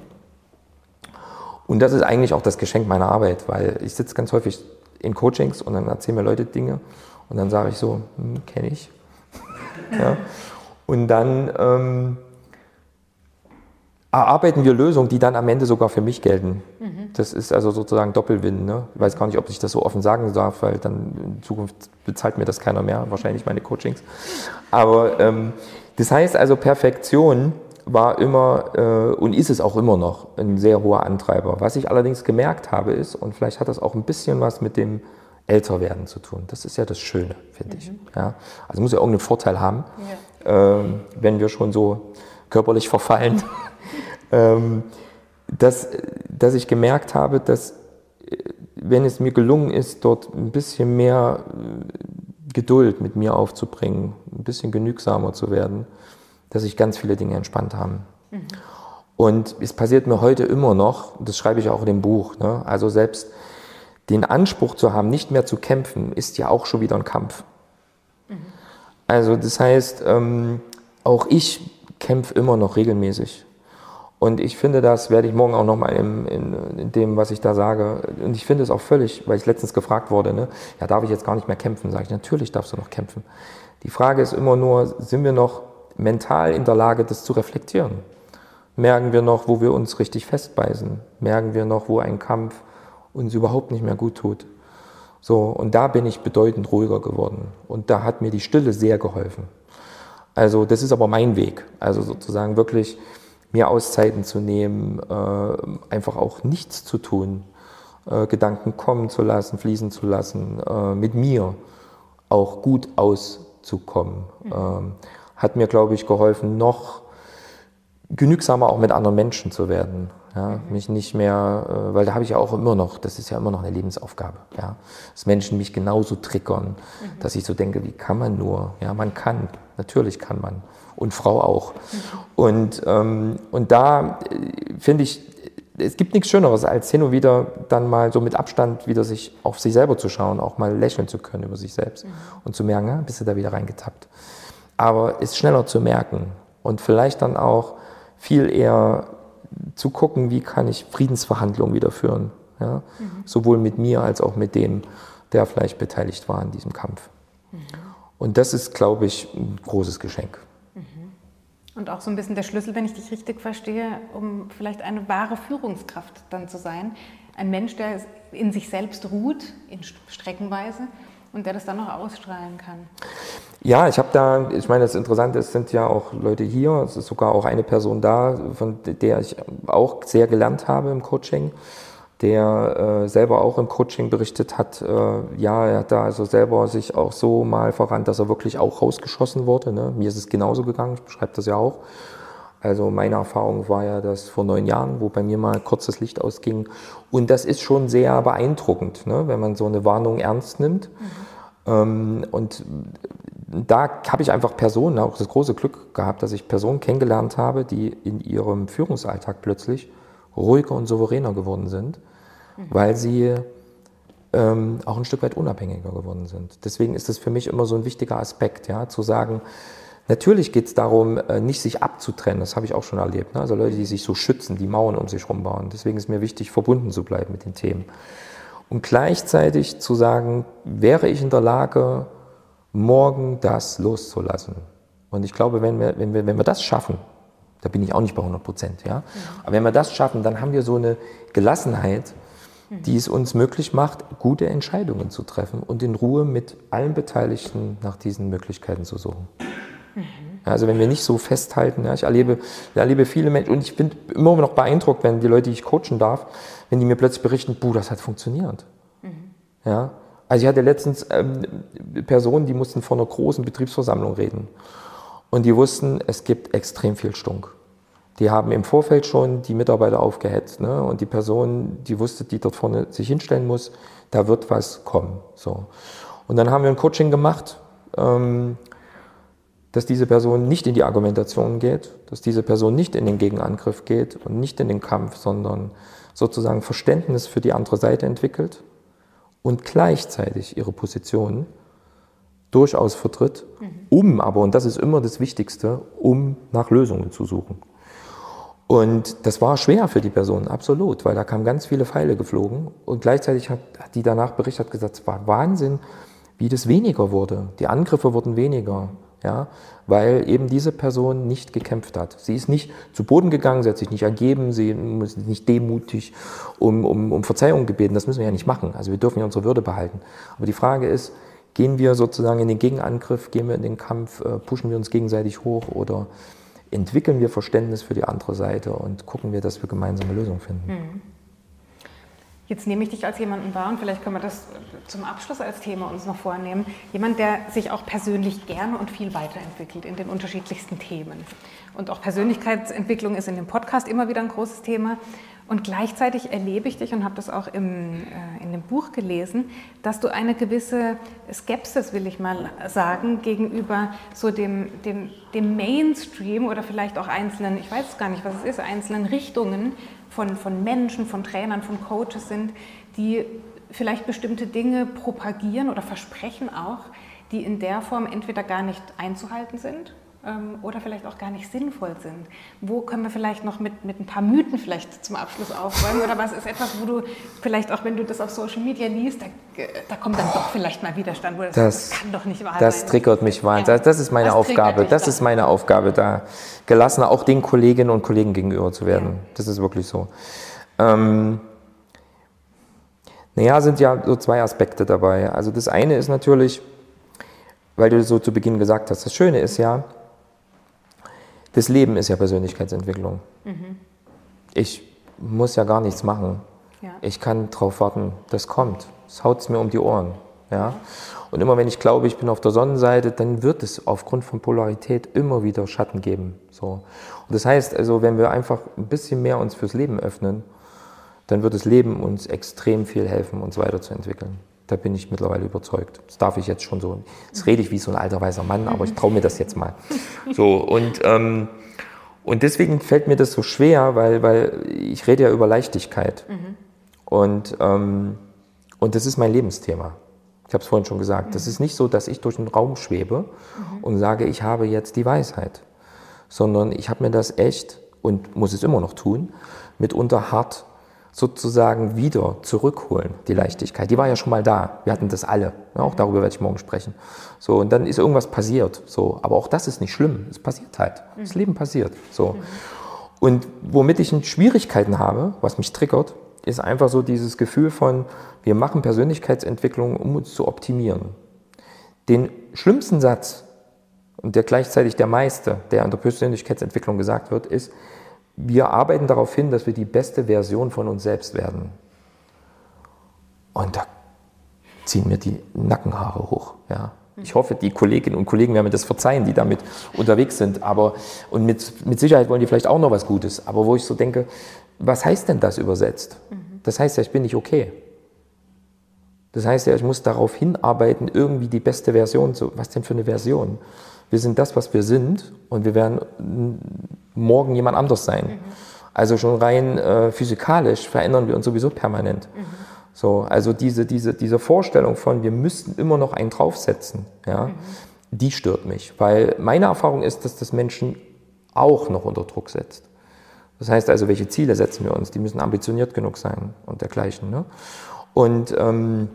Und das ist eigentlich auch das Geschenk meiner Arbeit, weil ich sitze ganz häufig in Coachings und dann erzählen mir Leute Dinge und dann sage ich so, hm, kenne ich, ja? Und dann ähm, erarbeiten wir Lösungen, die dann am Ende sogar für mich gelten. Mhm. Das ist also sozusagen Doppelwin. Ne? Ich weiß gar nicht, ob ich das so offen sagen darf, weil dann in Zukunft bezahlt mir das keiner mehr, wahrscheinlich meine Coachings. Aber ähm, das heißt also, Perfektion war immer äh, und ist es auch immer noch ein sehr hoher Antreiber. Was ich allerdings gemerkt habe ist, und vielleicht hat das auch ein bisschen was mit dem Älterwerden zu tun. Das ist ja das Schöne, finde mhm. ich. Ja? Also muss ja irgendeinen Vorteil haben, ja. äh, wenn wir schon so körperlich verfallen. ähm, dass, dass ich gemerkt habe, dass äh, wenn es mir gelungen ist, dort ein bisschen mehr äh, Geduld mit mir aufzubringen, ein bisschen genügsamer zu werden, dass sich ganz viele Dinge entspannt haben. Mhm. Und es passiert mir heute immer noch, das schreibe ich auch in dem Buch, ne? also selbst den Anspruch zu haben, nicht mehr zu kämpfen, ist ja auch schon wieder ein Kampf. Mhm. Also das heißt, ähm, auch ich kämpfe immer noch regelmäßig. Und ich finde, das werde ich morgen auch nochmal in, in, in dem, was ich da sage. Und ich finde es auch völlig, weil ich letztens gefragt wurde, ne, ja, darf ich jetzt gar nicht mehr kämpfen? Sage ich, natürlich darfst du noch kämpfen. Die Frage ist immer nur, sind wir noch mental in der Lage, das zu reflektieren? Merken wir noch, wo wir uns richtig festbeißen? Merken wir noch, wo ein Kampf uns überhaupt nicht mehr gut tut? So, und da bin ich bedeutend ruhiger geworden. Und da hat mir die Stille sehr geholfen. Also das ist aber mein Weg. Also sozusagen wirklich mir Auszeiten zu nehmen, äh, einfach auch nichts zu tun, äh, Gedanken kommen zu lassen, fließen zu lassen, äh, mit mir auch gut auszukommen. Mhm. Ähm, hat mir, glaube ich, geholfen, noch genügsamer auch mit anderen Menschen zu werden. Ja, mich nicht mehr, äh, weil da habe ich ja auch immer noch, das ist ja immer noch eine Lebensaufgabe, ja, dass Menschen mich genauso triggern, mhm. dass ich so denke, wie kann man nur? Ja, man kann, natürlich kann man und Frau auch. Mhm. Und, ähm, und da äh, finde ich, es gibt nichts Schöneres, als hin und wieder dann mal so mit Abstand wieder sich auf sich selber zu schauen, auch mal lächeln zu können über sich selbst mhm. und zu merken, ja, bist du da wieder reingetappt. Aber es schneller zu merken und vielleicht dann auch viel eher zu gucken, wie kann ich Friedensverhandlungen wieder führen. Ja? Mhm. Sowohl mit mir als auch mit dem, der vielleicht beteiligt war in diesem Kampf. Mhm. Und das ist, glaube ich, ein großes Geschenk. Mhm. Und auch so ein bisschen der Schlüssel, wenn ich dich richtig verstehe, um vielleicht eine wahre Führungskraft dann zu sein. Ein Mensch, der in sich selbst ruht, in Streckenweise, und der das dann noch ausstrahlen kann. Ja, ich habe da, ich meine, das Interessante ist, sind ja auch Leute hier, es ist sogar auch eine Person da, von der ich auch sehr gelernt habe im Coaching, der äh, selber auch im Coaching berichtet hat, äh, ja, er hat da also selber sich auch so mal verrannt, dass er wirklich auch rausgeschossen wurde. Ne? Mir ist es genauso gegangen, ich beschreibe das ja auch. Also meine Erfahrung war ja das vor neun Jahren, wo bei mir mal kurz das Licht ausging. Und das ist schon sehr beeindruckend, ne? wenn man so eine Warnung ernst nimmt. Mhm. Ähm, und da habe ich einfach Personen, auch das große Glück gehabt, dass ich Personen kennengelernt habe, die in ihrem Führungsalltag plötzlich ruhiger und souveräner geworden sind, mhm. weil sie ähm, auch ein Stück weit unabhängiger geworden sind. Deswegen ist es für mich immer so ein wichtiger Aspekt, ja, zu sagen, natürlich geht es darum, äh, nicht sich abzutrennen, das habe ich auch schon erlebt. Ne? Also Leute, die sich so schützen, die Mauern um sich herum bauen. Deswegen ist mir wichtig, verbunden zu bleiben mit den Themen. Und gleichzeitig zu sagen, wäre ich in der Lage, morgen das loszulassen. Und ich glaube, wenn wir, wenn wir, wenn wir das schaffen, da bin ich auch nicht bei 100 Prozent, ja. Mhm. Aber wenn wir das schaffen, dann haben wir so eine Gelassenheit, die es uns möglich macht, gute Entscheidungen zu treffen und in Ruhe mit allen Beteiligten nach diesen Möglichkeiten zu suchen. Mhm. Also wenn wir nicht so festhalten, ja, ich erlebe, ich erlebe viele Menschen und ich bin immer noch beeindruckt, wenn die Leute, die ich coachen darf, wenn die mir plötzlich berichten, buh, das hat funktioniert. Mhm. Ja, also ich hatte letztens ähm, Personen, die mussten vor einer großen Betriebsversammlung reden. Und die wussten, es gibt extrem viel Stunk. Die haben im Vorfeld schon die Mitarbeiter aufgehetzt. Ne? Und die Person, die wusste, die dort vorne sich hinstellen muss, da wird was kommen. So. Und dann haben wir ein Coaching gemacht, ähm, dass diese Person nicht in die Argumentation geht, dass diese Person nicht in den Gegenangriff geht und nicht in den Kampf, sondern sozusagen Verständnis für die andere Seite entwickelt und gleichzeitig ihre Position durchaus vertritt, mhm. um aber, und das ist immer das Wichtigste, um nach Lösungen zu suchen. Und das war schwer für die Person, absolut, weil da kamen ganz viele Pfeile geflogen und gleichzeitig hat, hat die danach berichtet, hat gesagt, es war Wahnsinn, wie das weniger wurde. Die Angriffe wurden weniger. Ja, weil eben diese Person nicht gekämpft hat. Sie ist nicht zu Boden gegangen, sie hat sich nicht ergeben, sie ist nicht demutig um, um, um Verzeihung gebeten. Das müssen wir ja nicht machen. Also wir dürfen ja unsere Würde behalten. Aber die Frage ist, gehen wir sozusagen in den Gegenangriff, gehen wir in den Kampf, äh, pushen wir uns gegenseitig hoch oder entwickeln wir Verständnis für die andere Seite und gucken wir, dass wir gemeinsame Lösungen finden. Mhm. Jetzt nehme ich dich als jemanden wahr und vielleicht können wir das zum Abschluss als Thema uns noch vornehmen. Jemand, der sich auch persönlich gerne und viel weiterentwickelt in den unterschiedlichsten Themen. Und auch Persönlichkeitsentwicklung ist in dem Podcast immer wieder ein großes Thema. Und gleichzeitig erlebe ich dich und habe das auch im, äh, in dem Buch gelesen, dass du eine gewisse Skepsis, will ich mal sagen, gegenüber so dem, dem, dem Mainstream oder vielleicht auch einzelnen, ich weiß gar nicht, was es ist, einzelnen Richtungen von, von Menschen, von Trainern, von Coaches sind, die vielleicht bestimmte Dinge propagieren oder versprechen auch, die in der Form entweder gar nicht einzuhalten sind oder vielleicht auch gar nicht sinnvoll sind. Wo können wir vielleicht noch mit, mit ein paar Mythen vielleicht zum Abschluss aufräumen? Oder was ist etwas, wo du vielleicht auch, wenn du das auf Social Media liest, da, da kommt dann doch vielleicht mal Widerstand, wo das, das, das kann doch nicht wahr das sein. Das triggert mich wahnsinnig. Ja. Das ist meine das Aufgabe. Das ist meine Aufgabe, da gelassener auch den Kolleginnen und Kollegen gegenüber zu werden. Ja. Das ist wirklich so. Ähm, naja, sind ja so zwei Aspekte dabei. Also das eine ist natürlich, weil du so zu Beginn gesagt hast, das Schöne ist ja, das Leben ist ja Persönlichkeitsentwicklung. Mhm. Ich muss ja gar nichts machen. Ja. Ich kann drauf warten, das kommt. Es haut es mir um die Ohren. Ja? Und immer wenn ich glaube, ich bin auf der Sonnenseite, dann wird es aufgrund von Polarität immer wieder Schatten geben. So. Und das heißt also, wenn wir einfach ein bisschen mehr uns fürs Leben öffnen, dann wird das Leben uns extrem viel helfen, uns weiterzuentwickeln. Da bin ich mittlerweile überzeugt. Das darf ich jetzt schon so. Das rede ich wie so ein alter weißer Mann, aber ich traue mir das jetzt mal. So, und, ähm, und deswegen fällt mir das so schwer, weil, weil ich rede ja über Leichtigkeit. Mhm. Und, ähm, und das ist mein Lebensthema. Ich habe es vorhin schon gesagt. Das ist nicht so, dass ich durch den Raum schwebe mhm. und sage, ich habe jetzt die Weisheit. Sondern ich habe mir das echt und muss es immer noch tun, mitunter hart sozusagen wieder zurückholen, die Leichtigkeit. Die war ja schon mal da. Wir hatten das alle. Ja, auch darüber werde ich morgen sprechen. So, und dann ist irgendwas passiert. So, aber auch das ist nicht schlimm. Es passiert halt. Das Leben passiert. So. Und womit ich Schwierigkeiten habe, was mich triggert, ist einfach so dieses Gefühl von, wir machen Persönlichkeitsentwicklung, um uns zu optimieren. Den schlimmsten Satz, und der gleichzeitig der meiste, der an der Persönlichkeitsentwicklung gesagt wird, ist, wir arbeiten darauf hin, dass wir die beste Version von uns selbst werden. Und da ziehen mir die Nackenhaare hoch. Ja. Ich hoffe, die Kolleginnen und Kollegen werden mir das verzeihen, die damit unterwegs sind. Aber, und mit, mit Sicherheit wollen die vielleicht auch noch was Gutes. Aber wo ich so denke, was heißt denn das übersetzt? Das heißt ja, ich bin nicht okay. Das heißt ja, ich muss darauf hinarbeiten, irgendwie die beste Version zu. Was denn für eine Version? Wir sind das, was wir sind und wir werden morgen jemand anders sein. Mhm. Also schon rein äh, physikalisch verändern wir uns sowieso permanent. Mhm. So, also diese, diese, diese Vorstellung von, wir müssten immer noch einen draufsetzen, ja, mhm. die stört mich. Weil meine Erfahrung ist, dass das Menschen auch noch unter Druck setzt. Das heißt also, welche Ziele setzen wir uns? Die müssen ambitioniert genug sein und dergleichen. Ne? Und, ähm,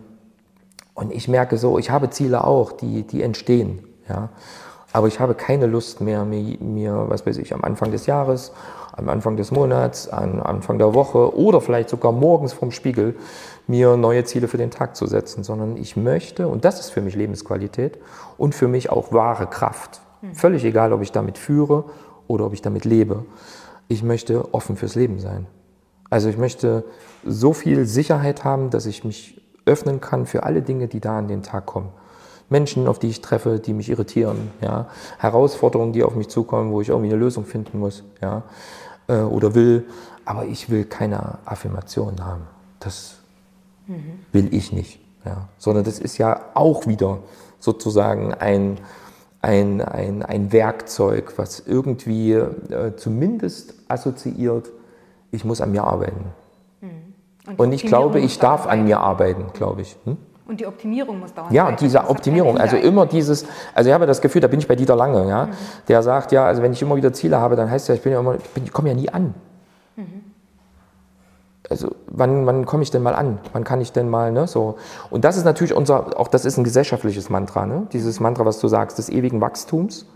und ich merke so, ich habe Ziele auch, die, die entstehen. Ja? Aber ich habe keine Lust mehr, mir, mir, was weiß ich, am Anfang des Jahres, am Anfang des Monats, am Anfang der Woche oder vielleicht sogar morgens vom Spiegel mir neue Ziele für den Tag zu setzen, sondern ich möchte, und das ist für mich Lebensqualität und für mich auch wahre Kraft. Mhm. Völlig egal, ob ich damit führe oder ob ich damit lebe. Ich möchte offen fürs Leben sein. Also ich möchte so viel Sicherheit haben, dass ich mich öffnen kann für alle Dinge, die da an den Tag kommen. Menschen, auf die ich treffe, die mich irritieren, ja, Herausforderungen, die auf mich zukommen, wo ich irgendwie eine Lösung finden muss, ja, äh, oder will, aber ich will keine Affirmation haben. Das mhm. will ich nicht, ja, sondern das ist ja auch wieder sozusagen ein, ein, ein, ein Werkzeug, was irgendwie äh, zumindest assoziiert, ich muss an mir arbeiten. Mhm. Und, Und ich glaube, ich darf an mir arbeiten, glaube ich. Hm? Und die Optimierung muss dauern. Ja, diese Optimierung. Also immer dieses, also ich habe das Gefühl, da bin ich bei Dieter Lange, ja, mhm. der sagt, ja, also wenn ich immer wieder Ziele habe, dann heißt ja, ich bin ja immer, ich, ich komme ja nie an. Mhm. also wann, wann komme ich denn mal an? Wann kann ich denn mal, ne, so. Und das ist natürlich unser, auch das ist ein gesellschaftliches Mantra, ne? Dieses Mantra, was du sagst, des ewigen Wachstums.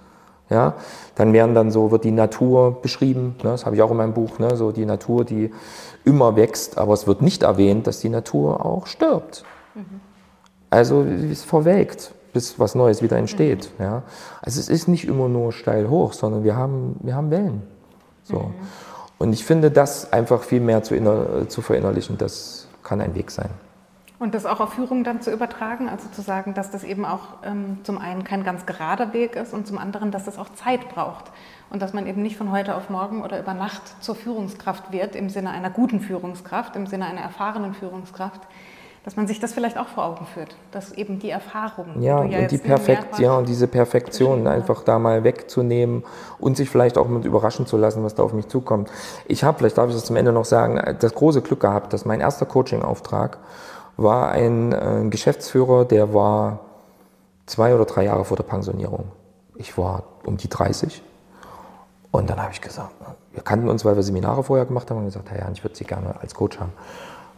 Ja, dann werden dann so, wird die Natur beschrieben, ne, das habe ich auch in meinem Buch, ne, so die Natur, die immer wächst, aber es wird nicht erwähnt, dass die Natur auch stirbt. Mhm. Also es verwelkt, bis was Neues wieder entsteht. Mhm. Ja. Also es ist nicht immer nur steil hoch, sondern wir haben, wir haben Wellen. So. Mhm. Und ich finde, das einfach viel mehr zu, inner, zu verinnerlichen, das kann ein Weg sein. Und das auch auf Führung dann zu übertragen, also zu sagen, dass das eben auch ähm, zum einen kein ganz gerader Weg ist und zum anderen, dass das auch Zeit braucht. Und dass man eben nicht von heute auf morgen oder über Nacht zur Führungskraft wird, im Sinne einer guten Führungskraft, im Sinne einer erfahrenen Führungskraft, dass man sich das vielleicht auch vor Augen führt, dass eben die Erfahrung. Ja, ja und die Perfekt, ja, und diese Perfektion einfach da mal wegzunehmen und sich vielleicht auch mit überraschen zu lassen, was da auf mich zukommt. Ich habe, vielleicht darf ich das zum Ende noch sagen, das große Glück gehabt, dass mein erster Coaching-Auftrag war ein, ein Geschäftsführer, der war zwei oder drei Jahre vor der Pensionierung. Ich war um die 30. Und dann habe ich gesagt, wir kannten uns, weil wir Seminare vorher gemacht haben und gesagt, Herr Jan, ich würde Sie gerne als Coach haben.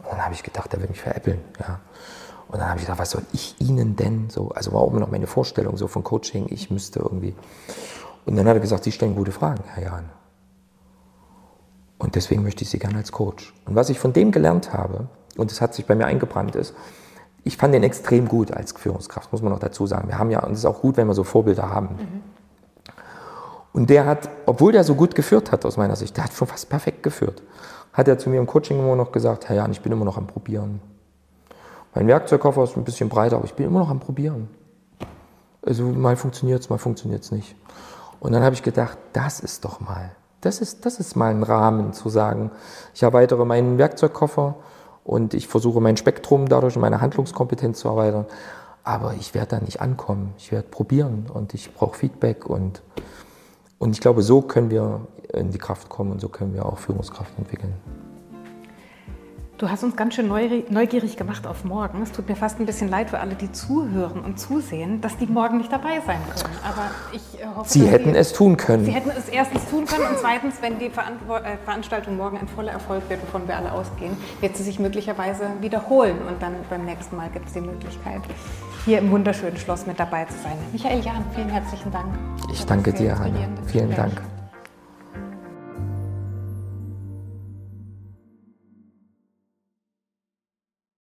Und dann habe ich gedacht, der will mich veräppeln. Ja. Und dann habe ich gedacht, was soll ich Ihnen denn so? Also war auch immer noch meine Vorstellung so von Coaching, ich müsste irgendwie. Und dann hat er gesagt, Sie stellen gute Fragen, Herr Jan. Und deswegen möchte ich Sie gerne als Coach. Und was ich von dem gelernt habe, und das hat sich bei mir eingebrannt, ist, ich fand den extrem gut als Führungskraft, muss man noch dazu sagen. Wir haben ja, und es ist auch gut, wenn wir so Vorbilder haben. Mhm. Und der hat, obwohl der so gut geführt hat aus meiner Sicht, der hat schon fast perfekt geführt hat er zu mir im Coaching immer noch gesagt, Herr Jan, ich bin immer noch am Probieren. Mein Werkzeugkoffer ist ein bisschen breiter, aber ich bin immer noch am Probieren. Also mal funktioniert es, mal funktioniert es nicht. Und dann habe ich gedacht, das ist doch mal, das ist, das ist mal ein Rahmen zu sagen, ich erweitere meinen Werkzeugkoffer und ich versuche mein Spektrum dadurch und meine Handlungskompetenz zu erweitern. Aber ich werde da nicht ankommen. Ich werde probieren und ich brauche Feedback und, und ich glaube, so können wir in die Kraft kommen und so können wir auch Führungskraft entwickeln. Du hast uns ganz schön neugierig gemacht auf morgen. Es tut mir fast ein bisschen leid für alle, die zuhören und zusehen, dass die morgen nicht dabei sein können. Aber ich äh, hoffe, Sie hätten Sie, es tun können. Sie hätten es erstens tun können und zweitens, wenn die äh, Veranstaltung morgen ein voller Erfolg wird, wovon wir alle ausgehen, wird sie sich möglicherweise wiederholen und dann beim nächsten Mal gibt es die Möglichkeit, hier im wunderschönen Schloss mit dabei zu sein. Michael Jahn, vielen herzlichen Dank. Ich danke dir, Hanna. Vielen Dank.